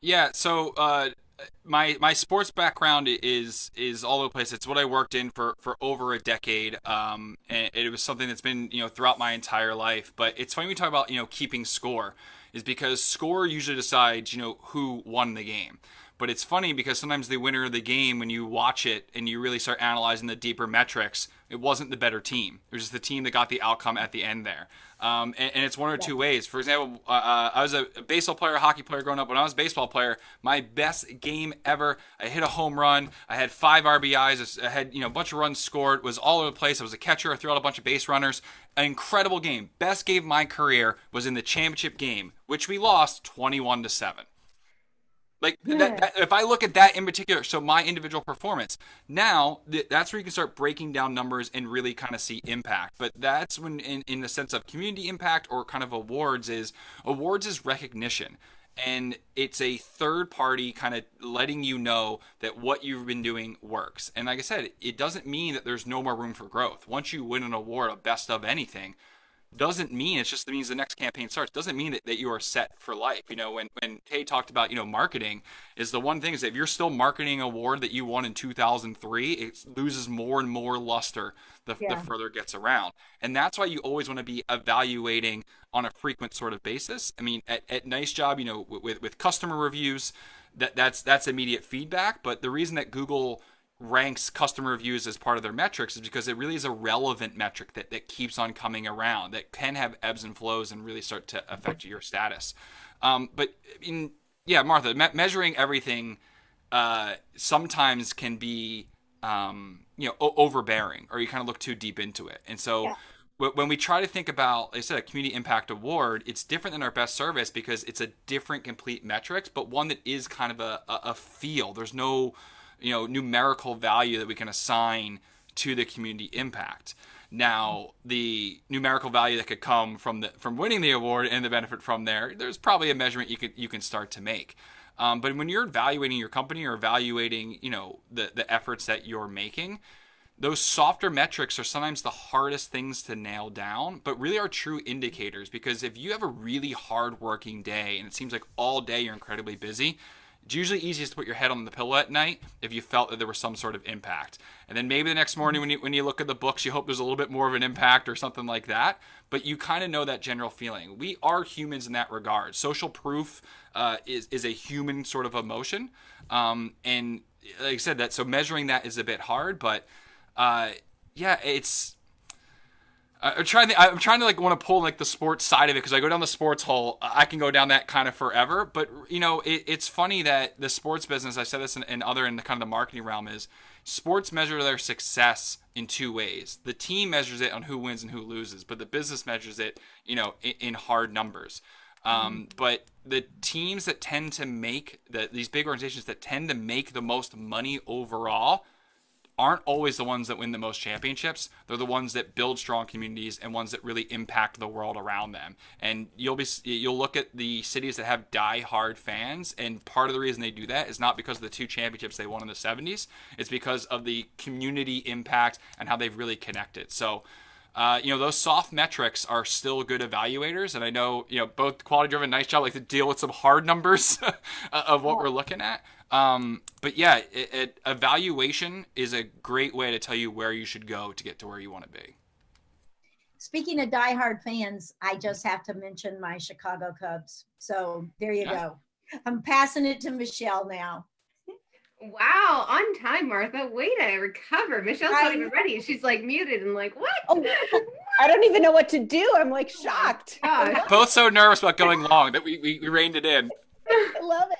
E: Yeah. So, uh, my my sports background is is all over the place. It's what I worked in for for over a decade, um, and it was something that's been you know throughout my entire life. But it's funny we talk about you know keeping score, is because score usually decides you know who won the game. But it's funny because sometimes the winner of the game, when you watch it and you really start analyzing the deeper metrics, it wasn't the better team. It was just the team that got the outcome at the end there. Um, and, and, it's one or two ways. For example, uh, uh, I was a baseball player, a hockey player growing up. When I was a baseball player, my best game ever, I hit a home run. I had five RBIs. I had you know a bunch of runs scored. Was all over the place. I was a catcher. I threw out a bunch of base runners. An incredible game. Best game of my career was in the championship game, which we lost 21 to seven. Like yeah. that, that, if I look at that in particular, so my individual performance, now th- that's where you can start breaking down numbers and really kind of see impact. But that's when, in, in the sense of community impact or kind of awards, is awards is recognition. And it's a third party kind of letting you know that what you've been doing works. And like I said, it doesn't mean that there's no more room for growth. Once you win an award, a best of anything, doesn't mean it's just means the next campaign starts doesn't mean that, that you are set for life. You know when when Kay talked about you know marketing is the one thing is that if you're still marketing a award that you won in 2003 it loses more and more luster the, yeah. the further it gets around. And that's why you always want to be evaluating on a frequent sort of basis. I mean at, at nice job you know with with customer reviews that that's that's immediate feedback but the reason that google ranks customer reviews as part of their metrics is because it really is a relevant metric that, that keeps on coming around that can have ebbs and flows and really start to affect your status. Um, but in yeah, Martha, me- measuring everything uh, sometimes can be um, you know o- overbearing or you kind of look too deep into it, and so. Yeah. When we try to think about, like I said, a community impact award, it's different than our best service because it's a different complete metrics, but one that is kind of a, a, a feel. There's no you know numerical value that we can assign to the community impact. Now, the numerical value that could come from the from winning the award and the benefit from there, there's probably a measurement you could you can start to make. Um, but when you're evaluating your company or evaluating, you know, the the efforts that you're making, those softer metrics are sometimes the hardest things to nail down, but really are true indicators because if you have a really hard working day and it seems like all day you're incredibly busy, it's usually easiest to put your head on the pillow at night if you felt that there was some sort of impact. And then maybe the next morning when you when you look at the books, you hope there's a little bit more of an impact or something like that. But you kind of know that general feeling. We are humans in that regard. Social proof uh, is is a human sort of emotion, um, and like I said, that so measuring that is a bit hard. But uh, yeah, it's I'm trying to I'm trying to like want to pull like the sports side of it because I go down the sports hole. I can go down that kind of forever. But you know, it, it's funny that the sports business. I said this in, in other in the kind of the marketing realm is sports measure their success in two ways. The team measures it on who wins and who loses, but the business measures it, you know, in, in hard numbers. Um, mm. But the teams that tend to make the, these big organizations that tend to make the most money overall aren't always the ones that win the most championships. They're the ones that build strong communities and ones that really impact the world around them. And you'll be you'll look at the cities that have die-hard fans, and part of the reason they do that is not because of the two championships they won in the 70s. It's because of the community impact and how they've really connected. So. Uh, you know those soft metrics are still good evaluators, and I know you know both quality driven, nice job, like to deal with some hard numbers of what we're looking at. Um, but yeah, it, it, evaluation is a great way to tell you where you should go to get to where you want to be.
C: Speaking of diehard fans, I just have to mention my Chicago Cubs. So there you yeah. go. I'm passing it to Michelle now.
F: Wow, on time, Martha. Way to recover. Michelle's
G: I
F: not even ready. She's like muted and like, what?
G: Oh, I don't even know what to do. I'm like shocked.
F: Gosh.
E: Both so nervous about going long that we, we, we reined it in.
G: I love it.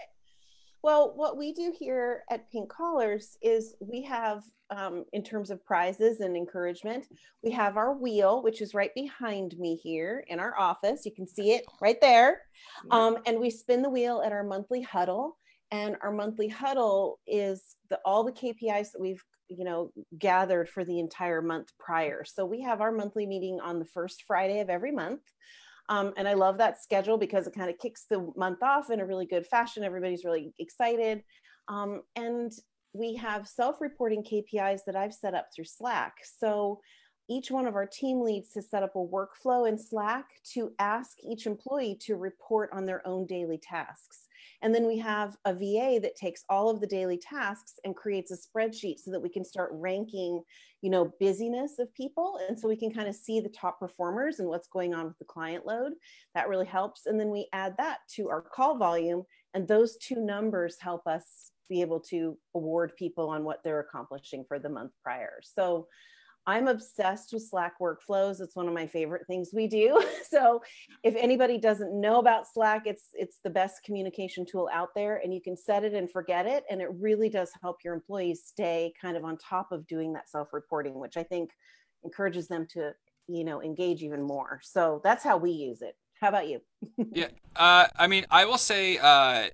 G: Well, what we do here at Pink Collars is we have, um, in terms of prizes and encouragement, we have our wheel, which is right behind me here in our office. You can see it right there. Um, and we spin the wheel at our monthly huddle. And our monthly huddle is the, all the KPIs that we've you know gathered for the entire month prior. So we have our monthly meeting on the first Friday of every month. Um, and I love that schedule because it kind of kicks the month off in a really good fashion. Everybody's really excited. Um, and we have self reporting KPIs that I've set up through Slack. So each one of our team leads has set up a workflow in Slack to ask each employee to report on their own daily tasks. And then we have a VA that takes all of the daily tasks and creates a spreadsheet so that we can start ranking, you know, busyness of people. And so we can kind of see the top performers and what's going on with the client load. That really helps. And then we add that to our call volume. And those two numbers help us be able to award people on what they're accomplishing for the month prior. So I'm obsessed with Slack workflows. It's one of my favorite things we do. So if anybody doesn't know about Slack, it's it's the best communication tool out there and you can set it and forget it and it really does help your employees stay kind of on top of doing that self-reporting, which I think encourages them to, you know, engage even more. So that's how we use it. How about you?
E: Yeah. Uh, I mean, I will say, uh,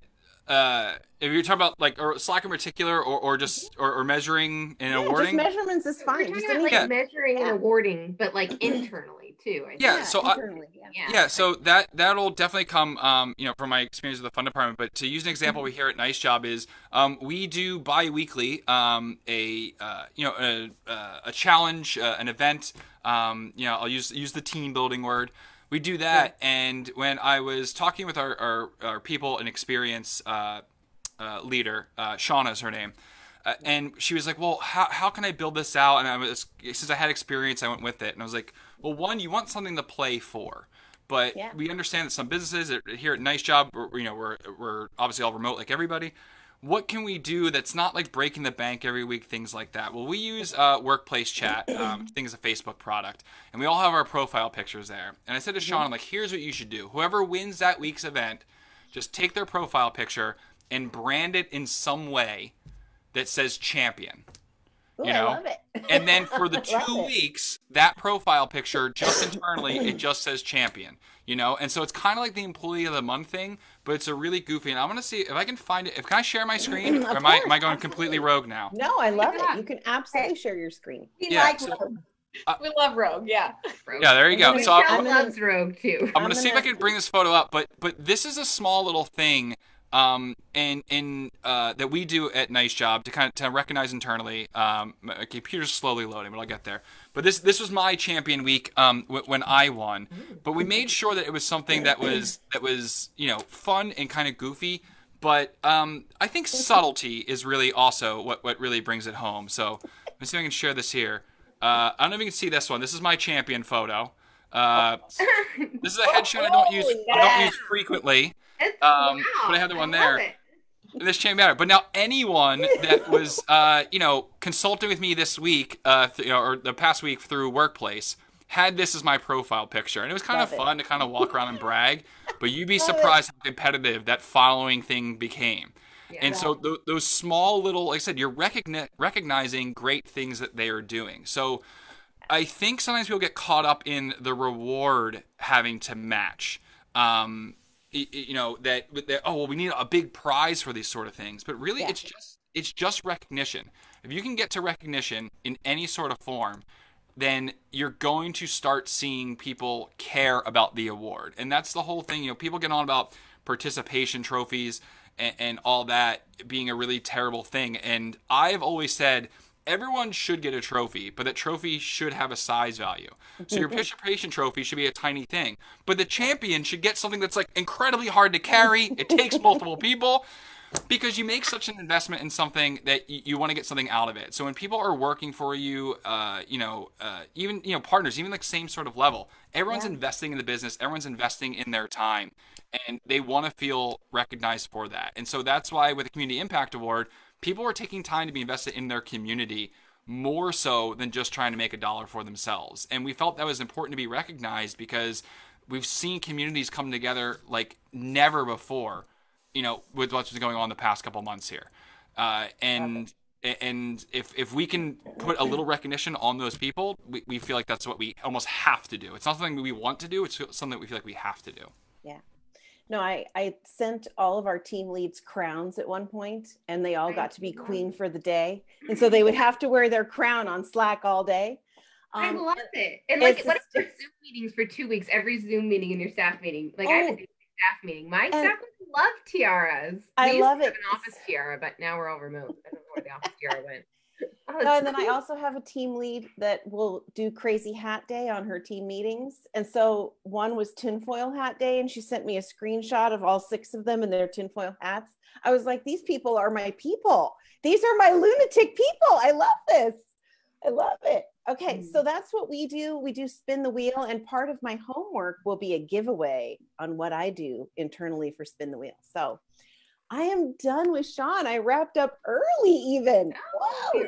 E: uh, if you're talking about like or Slack in particular, or, or just or, or measuring and
G: Yeah, just measurements is fine
F: We're
G: fine.
F: talking
G: Just
F: about like
E: Yeah.
F: measuring
G: Yeah.
F: and awarding, but like internally too. I think.
E: Yeah, so I-
G: internally, yeah.
F: yeah.
E: Yeah, so that that'll definitely come, um, you know, from my experience with the fund department. But to use an example, we here at Nice Job is um, we do bi-weekly um, a uh, you know a, uh, a challenge, uh, an event. Um, you know, I'll use use the team building word. We do that, and when I was talking with our our, our people and experience uh, uh, leader, uh, Shauna is her name. Uh, and she was like, "Well, how, how can I build this out?" And I was, since I had experience, I went with it. And I was like, "Well, one, you want something to play for, but
G: Yeah.
E: we understand that some businesses here at Nice Job, we're, you know, we're we're obviously all remote like everybody. What can we do that's not like breaking the bank every week, things like that? Well, we use uh, Workplace Chat, um, I think is a Facebook product, and we all have our profile pictures there. And I said to Sean, I'm like, "Here's what you should do. Whoever wins that week's event, just take their profile picture and brand it in some way." that says champion.
G: Ooh,
E: You
G: I
E: know?
G: love it.
E: And then for the two weeks, that profile picture just internally, it just says champion. You know, and so it's kind of like the employee of the month thing, but it's a really goofy. And I'm gonna see if I can find it. If can I share my screen?
G: Of
E: or am I am I going completely rogue now?
G: No, I love
F: God.
G: it. You can absolutely share your screen.
C: We
E: Yeah,
C: like
E: so-
C: Rogue.
D: Uh, we love Rogue. Yeah.
E: Yeah, there you go. So
F: Michelle
E: I'm,
G: I'm gonna-
F: loves Rogue too.
E: I'm gonna
G: I'm
E: see if I can bring this photo up, but but this is a small little thing, um, and in uh, that we do at Nice Job to kind of to recognize internally. Um, my computer's slowly loading, but I'll get there. But this this was my champion week um, w- when I won. But we made sure that it was something that was that was you know fun and kind of goofy. But um, I think subtlety is really also what what really brings it home. So let me see if I can share this here. Uh, I don't know if you can see this one. This is my champion photo. Uh, this is a headshot I don't use. I don't use frequently. Um, but I have the one
F: love
E: there.
F: it.
E: This change matter. But now anyone that was, uh, you know, consulting with me this week, uh, th- you know, or the past week through Workplace, had this as my profile picture, and it was kind
G: Love
E: of
G: it.
E: fun to kind of walk around and brag. But you'd be surprised how competitive that following thing became. And so th- those small little, like I said, you're recogni- recognizing great things that they are doing. So I think sometimes people get caught up in the reward having to match. Um, you know that, that oh well we need a big prize for these sort of things, but really
G: Yeah.
E: it's just it's just recognition. If you can get to recognition in any sort of form, then you're going to start seeing people care about the award. And that's the whole thing. You know, people get on about participation trophies and, and all that being a really terrible thing. And I've always said everyone should get a trophy, but that trophy should have a size value. So your participation trophy should be a tiny thing, but the champion should get something that's like incredibly hard to carry. It takes multiple people because you make such an investment in something that you, you want to get something out of it. So when people are working for you, uh, you know, uh, even you know partners, even like same sort of level, everyone's investing in the business, everyone's investing in their time, and they want to feel recognized for that. And so that's why with the Community Impact Award, people are taking time to be invested in their community more so than just trying to make a dollar for themselves. And we felt that was important to be recognized because we've seen communities come together like never before, you know, with what's been going on the past couple months here. Uh, and and if if we can put a little recognition on those people, we, we feel like that's what we almost have to do. It's not something we want to do; it's something that we feel like we have to do.
G: Yeah. No, I I sent all of our team leads crowns at one point, and they all got to be queen for the day, and so they would have to wear their crown on Slack all day.
F: I
G: Um,
F: love it. And like, what if there's Zoom meetings for two weeks? Every Zoom meeting in your staff meeting. Like, I had
G: Oh.
F: to do a staff meeting. My staff would love tiaras.
G: I
F: We used
G: love
F: to have
G: it.
F: an office tiara, but now we're all remote. I don't know where the office tiara went. Oh,
G: oh
F: No,
G: and then I also have a team lead that will do crazy hat day on her team meetings. And so one was tinfoil hat day, and she sent me a screenshot of all six of them in their tinfoil hats. I was like, these people are my people. These are my lunatic people. I love this. I love it. Okay, so hmm. that's what we do. We do spin the wheel, and part of my homework will be a giveaway on what I do internally for spin the wheel. So I am done with Sean. I wrapped up early, even. Whoa.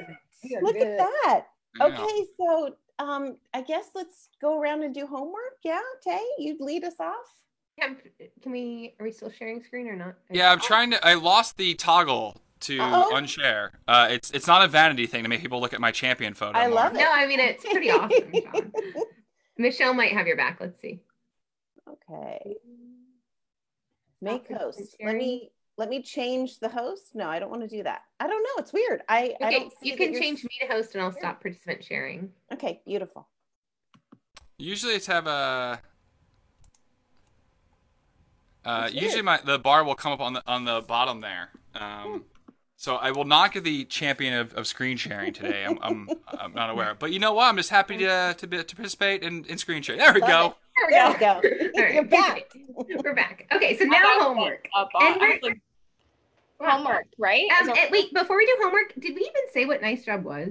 G: Look at that.
E: Yeah.
G: Okay, so um, I guess let's go around and do homework. Yeah, Tay, you'd lead us off.
F: Can, can we? Are we still sharing screen or not?
E: Yeah, I'm trying to. I lost the toggle to
G: Uh-oh.
E: unshare. Uh, it's it's not a vanity thing to make people look at my champion photo.
G: I
E: more.
G: love it.
F: No, I mean it's pretty awesome. Michelle might have your back. Let's see.
G: Okay. Make host. Let me let me change the host. No, I don't want to do that. I don't know. It's weird. I, I
F: Okay,
G: don't see
F: you can change me to host, and I'll stop participant sharing.
G: Okay, beautiful.
E: Usually it's have a. Uh, usually my the bar will come up on the on the bottom there. Um, so I will not get the champion of, of screen sharing today. I'm, I'm I'm not aware, but you know what? I'm just happy to to, be, to participate in, in screen sharing. There we
G: Love
E: go.
F: There we
G: There
F: go.
G: we go.
F: All right.
G: You're back.
F: We're back. Okay, so now homework.
D: Up on,
F: And
D: I
F: we're-
D: was like, homework, right?
F: Um,
D: Is
F: wait, before we do homework, did we even say what nice job was?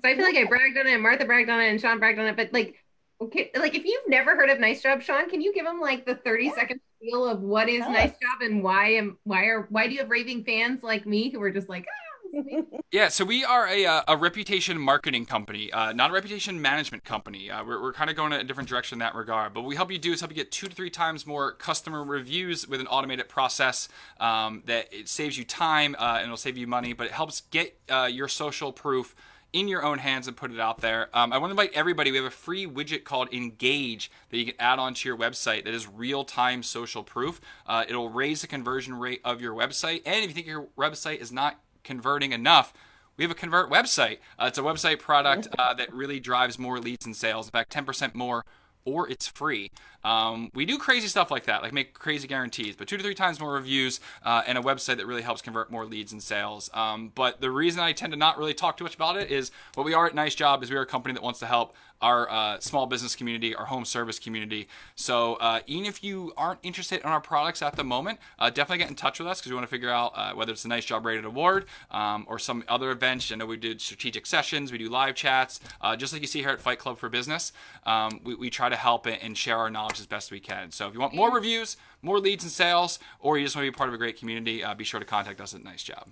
F: Because I feel like I bragged on it, and Martha bragged on it, and Sean bragged on it. But like, okay, like if you've never heard of nice job, Sean, can you give them like the thirty second feel of what is
G: Yes.
F: nice job and why am why are why do you have raving fans like me who are just like, ah, this is amazing."
E: Yeah, so we are a, uh, a reputation marketing company, uh, not a reputation management company. Uh, we're we're kind of going in a different direction in that regard. But what we help you do is help you get two to three times more customer reviews with an automated process um, that it saves you time uh, and it'll save you money, but it helps get uh, your social proof in your own hands and put it out there. Um, I want to invite everybody. We have a free widget called Engage that you can add onto your website that is real time social proof. Uh, it'll raise the conversion rate of your website. And if you think your website is not converting enough, we have a convert website. Uh, it's a website product uh, that really drives more leads and sales. In fact, 10% more, or it's free. Um, we do crazy stuff like that, like make crazy guarantees, but two to three times more reviews uh, and a website that really helps convert more leads and sales. Um, but the reason I tend to not really talk too much about it is what we are at Nice Job is we are a company that wants to help our uh, small business community, our home service community. So uh, even if you aren't interested in our products at the moment, uh, definitely get in touch with us because we want to figure out uh, whether it's a Nice Job Rated Award um, or some other event. I know we did strategic sessions, we do live chats, uh, just like you see here at Fight Club for Business. Um, we, we try to help and share our knowledge as best we can. So if you want more reviews, more leads and sales, or you just want to be part of a great community, uh, be sure to contact us at Nice Job.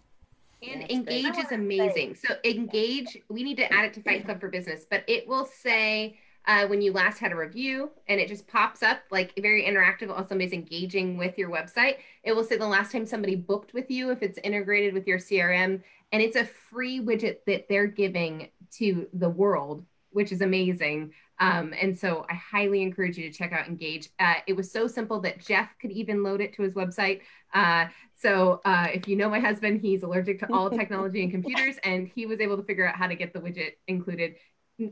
F: And
G: That's great.
F: engage is amazing. So engage, we need to add it to Fight Club for Business, but it will say uh, when you last had a review, and it just pops up like very interactive. Also, is engaging with your website. It will say the last time somebody booked with you if it's integrated with your CRM, and it's a free widget that they're giving to the world, which is amazing. Um, and so I highly encourage you to check out Engage. Uh, it was so simple that Jeff could even load it to his website. Uh, so uh, if you know my husband, he's allergic to all technology and computers, and he was able to figure out how to get the widget included.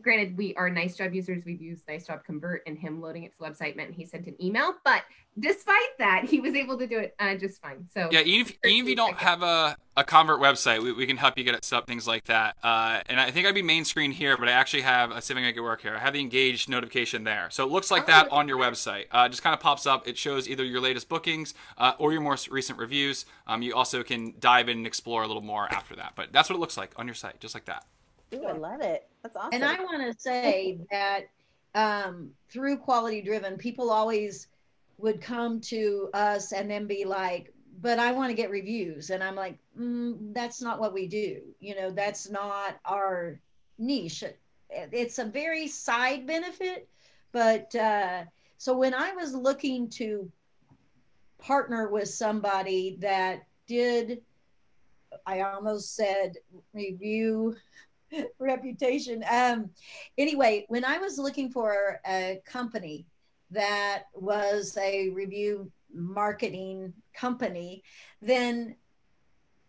F: Granted, we are Nice Job users. We've used Nice Job Convert, and him loading it to the website meant he sent an email. But despite that, he was able to do it uh, just fine. So
E: Yeah, even if, even if you don't have a, a convert website, we, we can help you get it set up, things like that. Uh, and I think I'd be main screen here, but I actually have, a see if I can make it work here. I have the engaged notification there. So it looks like that on your website. Uh, just kind of pops up. It shows either your latest bookings uh, or your most recent reviews. Um, you also can dive in and explore a little more after that. But that's what it looks like on your site, just like that.
G: Ooh, I love it. That's awesome.
C: And I want to say that um, through quality driven, people always would come to us and then be like, but I want to get reviews. And I'm like, mm, that's not what we do. You know, that's not our niche. It's a very side benefit. But uh, so when I was looking to partner with somebody that did, I almost said review reputation. Um, anyway, when I was looking for a company that was a review marketing company, then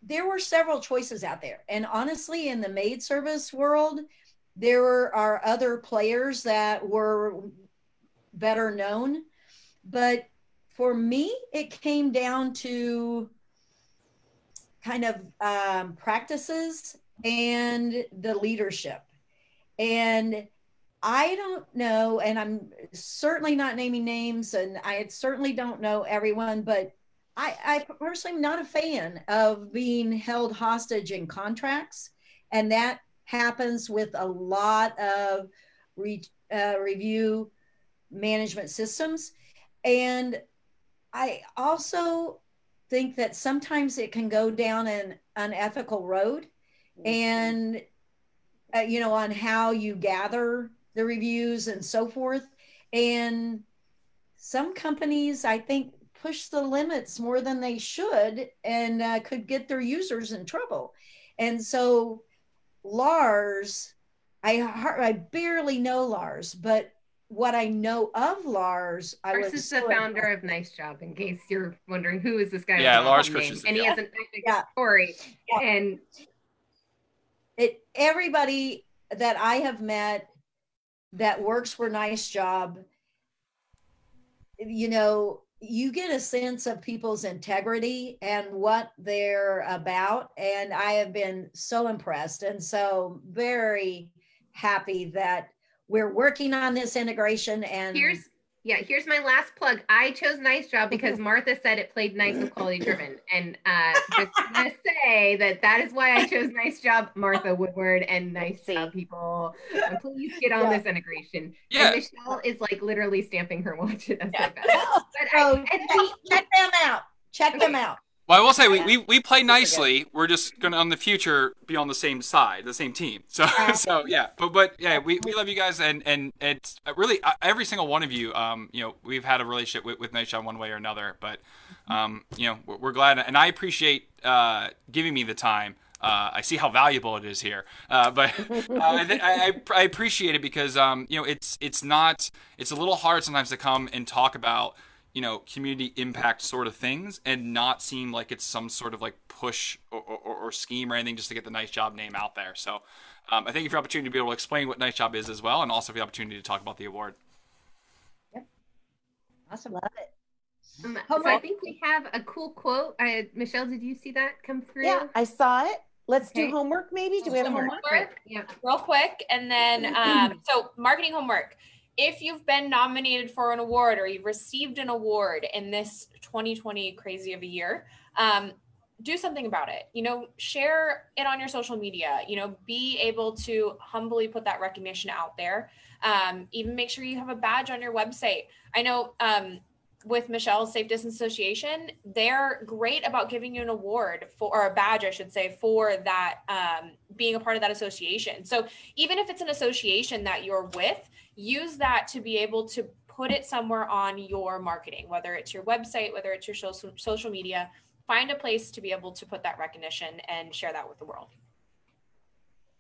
C: there were several choices out there. And honestly, in the maid service world, there are other players that were better known. But for me, it came down to kind of um, practices and the leadership. And I don't know, and I'm certainly not naming names, and I certainly don't know everyone, but I, I personally am not a fan of being held hostage in contracts. And that happens with a lot of re, uh, review management systems. And I also think that sometimes it can go down an unethical road. And uh, you know on how you gather the reviews and so forth and some companies i think push the limits more than they should and uh, could get their users in trouble and so lars i i barely know lars but what I know of Lars, I
F: Lars is the founder of Nice Job. In case you're wondering who is this guy?
E: Yeah, Lars Christensen.
F: And he has an epic yeah. story. Yeah. And
C: it everybody that I have met that works for Nice Job, you know, you get a sense of people's integrity and what they're about, and I have been so impressed and so very happy that we're working on this integration and
F: here's yeah here's my last plug. I chose nice job because martha said it played nice with quality driven. And uh just gonna say that that is why i chose nice job martha woodward and nice job people. Please get on yeah. this integration. Yeah. And michelle is like literally stamping her watch as yeah. but
C: oh, I, check, check them out. Check okay. them out
E: well, I will say we, we, we play nicely. We're just gonna on the future be on the same side, the same team. So so yeah, but but yeah, we, we love you guys and and it's really uh, every single one of you. Um, you know, we've had a relationship with, with Nice one way or another, but um, you know, we're, we're glad and I appreciate uh giving me the time. Uh, I see how valuable it is here, uh, but uh, I, I, I, appreciate it because um, you know it's it's not it's a little hard sometimes to come and talk about you know community impact sort of things and not seem like it's some sort of like push or, or, or scheme or anything just to get the nice job name out there so um, i thank you for the opportunity to be able to explain what nice job is as well and also for the opportunity to talk about the award
C: yep awesome love it
F: um, so I think we have a cool quote. Uh, Michelle, did you see that come through?
G: Yeah, I saw it. Let's okay. do homework, maybe. Do we have homework?
D: homework? Yeah, real quick, and then um, so marketing homework if you've been nominated for an award or you've received an award in this 2020 crazy of a year, um, do something about it. You know, share it on your social media. You know, be able to humbly put that recognition out there. Um, even make sure you have a badge on your website. I know um, with Michelle's Safe Distance Association, they're great about giving you an award for, or a badge, I should say, for that um, being a part of that association. So even if it's an association that you're with, use that to be able to put it somewhere on your marketing, whether it's your website, whether it's your social, media. Find a place to be able to put that recognition and share that with the world.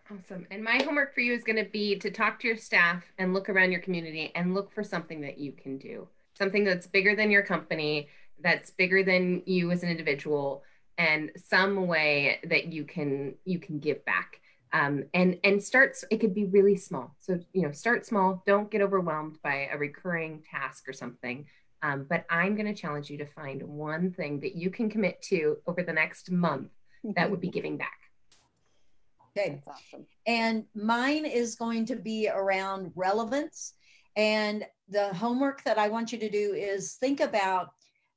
F: Awesome. And my homework for you is going to be to talk to your staff and look around your community and look for something that you can do, something that's bigger than your company, that's bigger than you as an individual, and some way that you can you can give back um, and and starts it could be really small. So you know start small don't get overwhelmed by a recurring task or something. Um, but i'm going to challenge you to find one thing that you can commit to over the next month that would be giving back.
C: Okay. That's awesome. And mine is going to be around relevance. And the homework that i want you to do is think about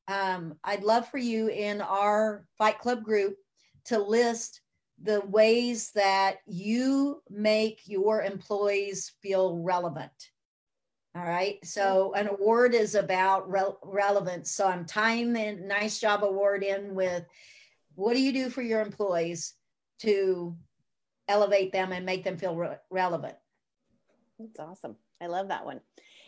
C: um, i'd love for you in our fight club group to list the ways that you make your employees feel relevant. All right. So an award is about rel- relevance. So I'm tying the nice job award in with what do you do for your employees to elevate them and make them feel re- relevant?
G: That's awesome. I love that one.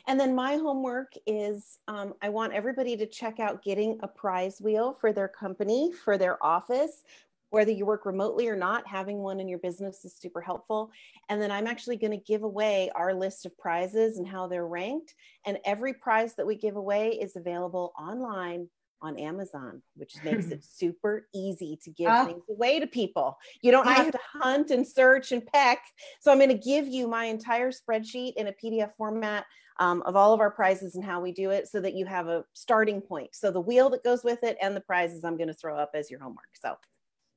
G: And then my homework is um, I want everybody to check out getting a prize wheel for their company, for their office. Whether you work remotely or not, having one in your business is super helpful. And then I'm actually going to give away our list of prizes and how they're ranked. And every prize that we give away is available online on Amazon, which makes it super easy to give
C: Oh.
G: things away to people. You don't have to hunt and search and peck. So I'm going to give you my entire spreadsheet in a PDF format um, of all of our prizes and how we do it so that you have a starting point. So the wheel that goes with it and the prizes I'm going to throw up as your homework. So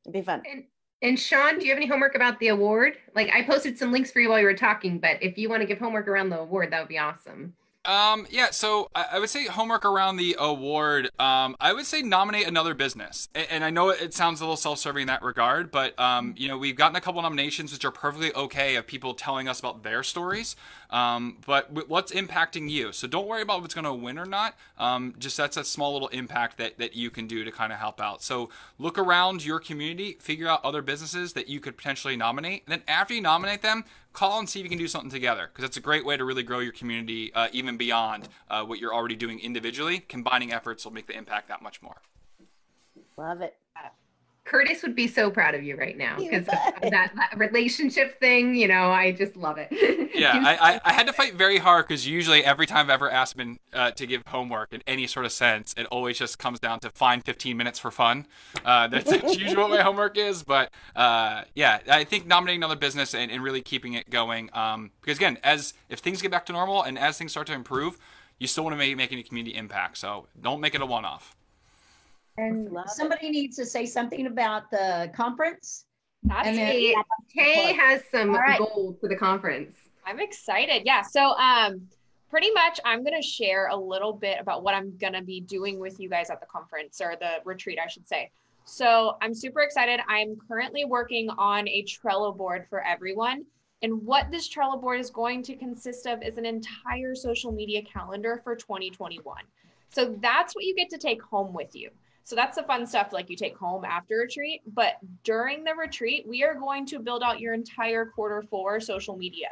G: it'd be fun.
F: And and Sean, do you have any homework about the award? Like I posted some links for you while you were talking, but if you want to give homework around the award, that would be awesome.
E: Um, yeah, so I, would say homework around the award. Um, I would say nominate another business, and, I know it, sounds a little self-serving in that regard, but um, you know, we've gotten a couple of nominations which are perfectly okay of people telling us about their stories. Um, but what's impacting you? So don't worry about what's going to win or not. Um, just that's a small little impact that that you can do to kind of help out. So look around your community, figure out other businesses that you could potentially nominate. And then after you nominate them, call and see if you can do something together because that's a great way to really grow your community uh, even beyond uh, what you're already doing individually. Combining efforts will make the impact that much more.
G: Love it.
F: Curtis would be so proud of you right now because that, that relationship thing. You know, I just love it.
E: Yeah, I, I, I had to fight very hard because usually every time I've ever asked him uh, to give homework in any sort of sense, it always just comes down to find 15 minutes for fun. Uh, that's, that's usually what my homework is. But uh, yeah, I think nominating another business and, and really keeping it going. Um, because again, as if things get back to normal and as things start to improve, you still want to make, make any community impact. So don't make it a one-off.
C: And
G: Love it.
C: somebody needs to say something about the conference.
D: That's
C: And then-
F: Tay, Tay has some
C: All right.
F: gold for the conference.
D: I'm excited. Yeah. So, um, pretty much, I'm going to share a little bit about what I'm going to be doing with you guys at the conference or the retreat, I should say. So, I'm super excited. I'm currently working on a Trello board for everyone. And what this Trello board is going to consist of is an entire social media calendar for 2021. So, that's what you get to take home with you. So that's the fun stuff like you take home after retreat. But during the retreat, we are going to build out your entire quarter four social media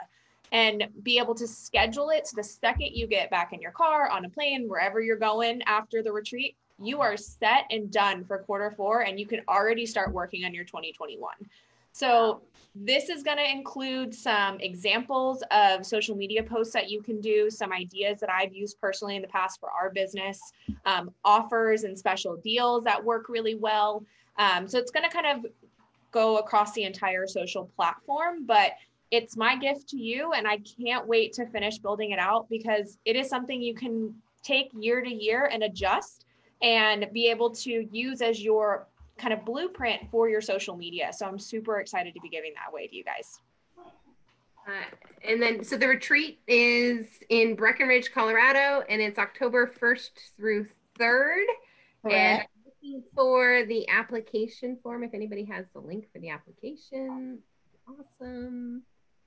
D: and be able to schedule it so the second you get back in your car, on a plane, wherever you're going after the retreat, you are set and done for quarter four and you can already start working on your 2021. So this is going to include some examples of social media posts that you can do, some ideas that I've used personally in the past for our business, um, offers and special deals that work really well. Um, so it's going to kind of go across the entire social platform, but it's my gift to you. And I can't wait to finish building it out because it is something you can take year to year and adjust and be able to use as your kind of blueprint for your social media. So I'm super excited to be giving that away to you guys.
F: Uh, and then, so the retreat is in Breckenridge, Colorado, and it's October 1st through 3rd. And
C: Correct.
F: I'm looking for the application form. If anybody has the link for the application, awesome.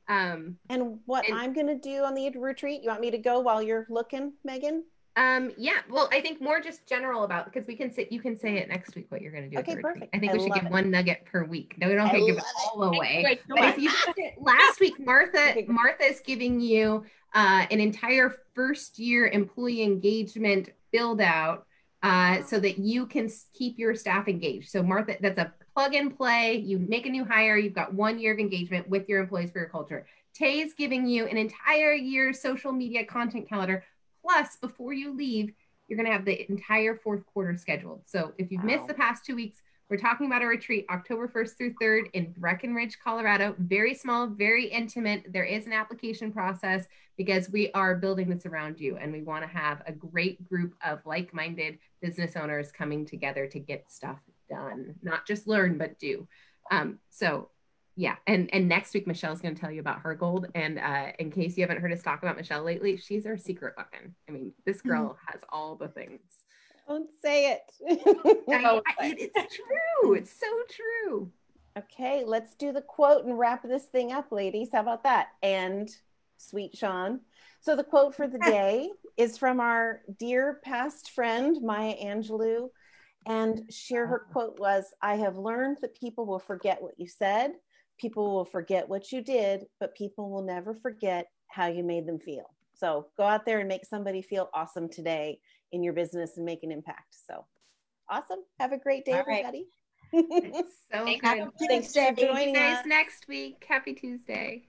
F: Um,
G: And what
F: And-
G: I'm going to do on the retreat, you want me to go while you're looking, Megan?
F: Um, yeah, well, I think more just general about because we can say you can say it next week what you're going to do.
G: Okay, perfect.
F: I think
G: I
F: we should give
G: it.
F: one nugget per week. No, we don't have to give it all away.
D: Wait,
F: But if you last week, Martha. Martha is giving you uh, an entire first year employee engagement build out uh, so that you can keep your staff engaged. So Martha, that's a plug and play. You make a new hire, you've got one year of engagement with your employees for your culture. Tay is giving you an entire year social media content calendar. Plus, before you leave, you're going to have the entire fourth quarter scheduled. So if you've missed the past two weeks, we're talking about a retreat October 1st through 3rd in Breckenridge, Colorado. Very small, very intimate. There is an application process because we are building this around you and we want to have a great group of like minded business owners coming together to get stuff done, not just learn, but do. Um, so, yeah. And, and next week, Michelle's going to tell you about her gold. And uh, in case you haven't heard us talk about Michelle lately, she's our secret weapon. I mean, this girl has all the things.
G: Don't say it.
F: I- I- it- it's true. It's so true.
G: okay, let's do the quote and wrap this thing up, ladies. How about that? And sweet Sean. So the quote for the day is from our dear past friend, Maya Angelou. And share her quote was I have learned that people will forget what you said, people will forget what you did, but people will never forget how you made them feel. So go out there and make somebody feel awesome today in your business and make an impact. So awesome. Have a great day,
C: All right.
G: everybody.
F: So
D: Thank
F: good.
G: Thanks for
C: Tuesday.
F: See you
G: joining
F: guys
G: us.
F: next week. Happy Tuesday.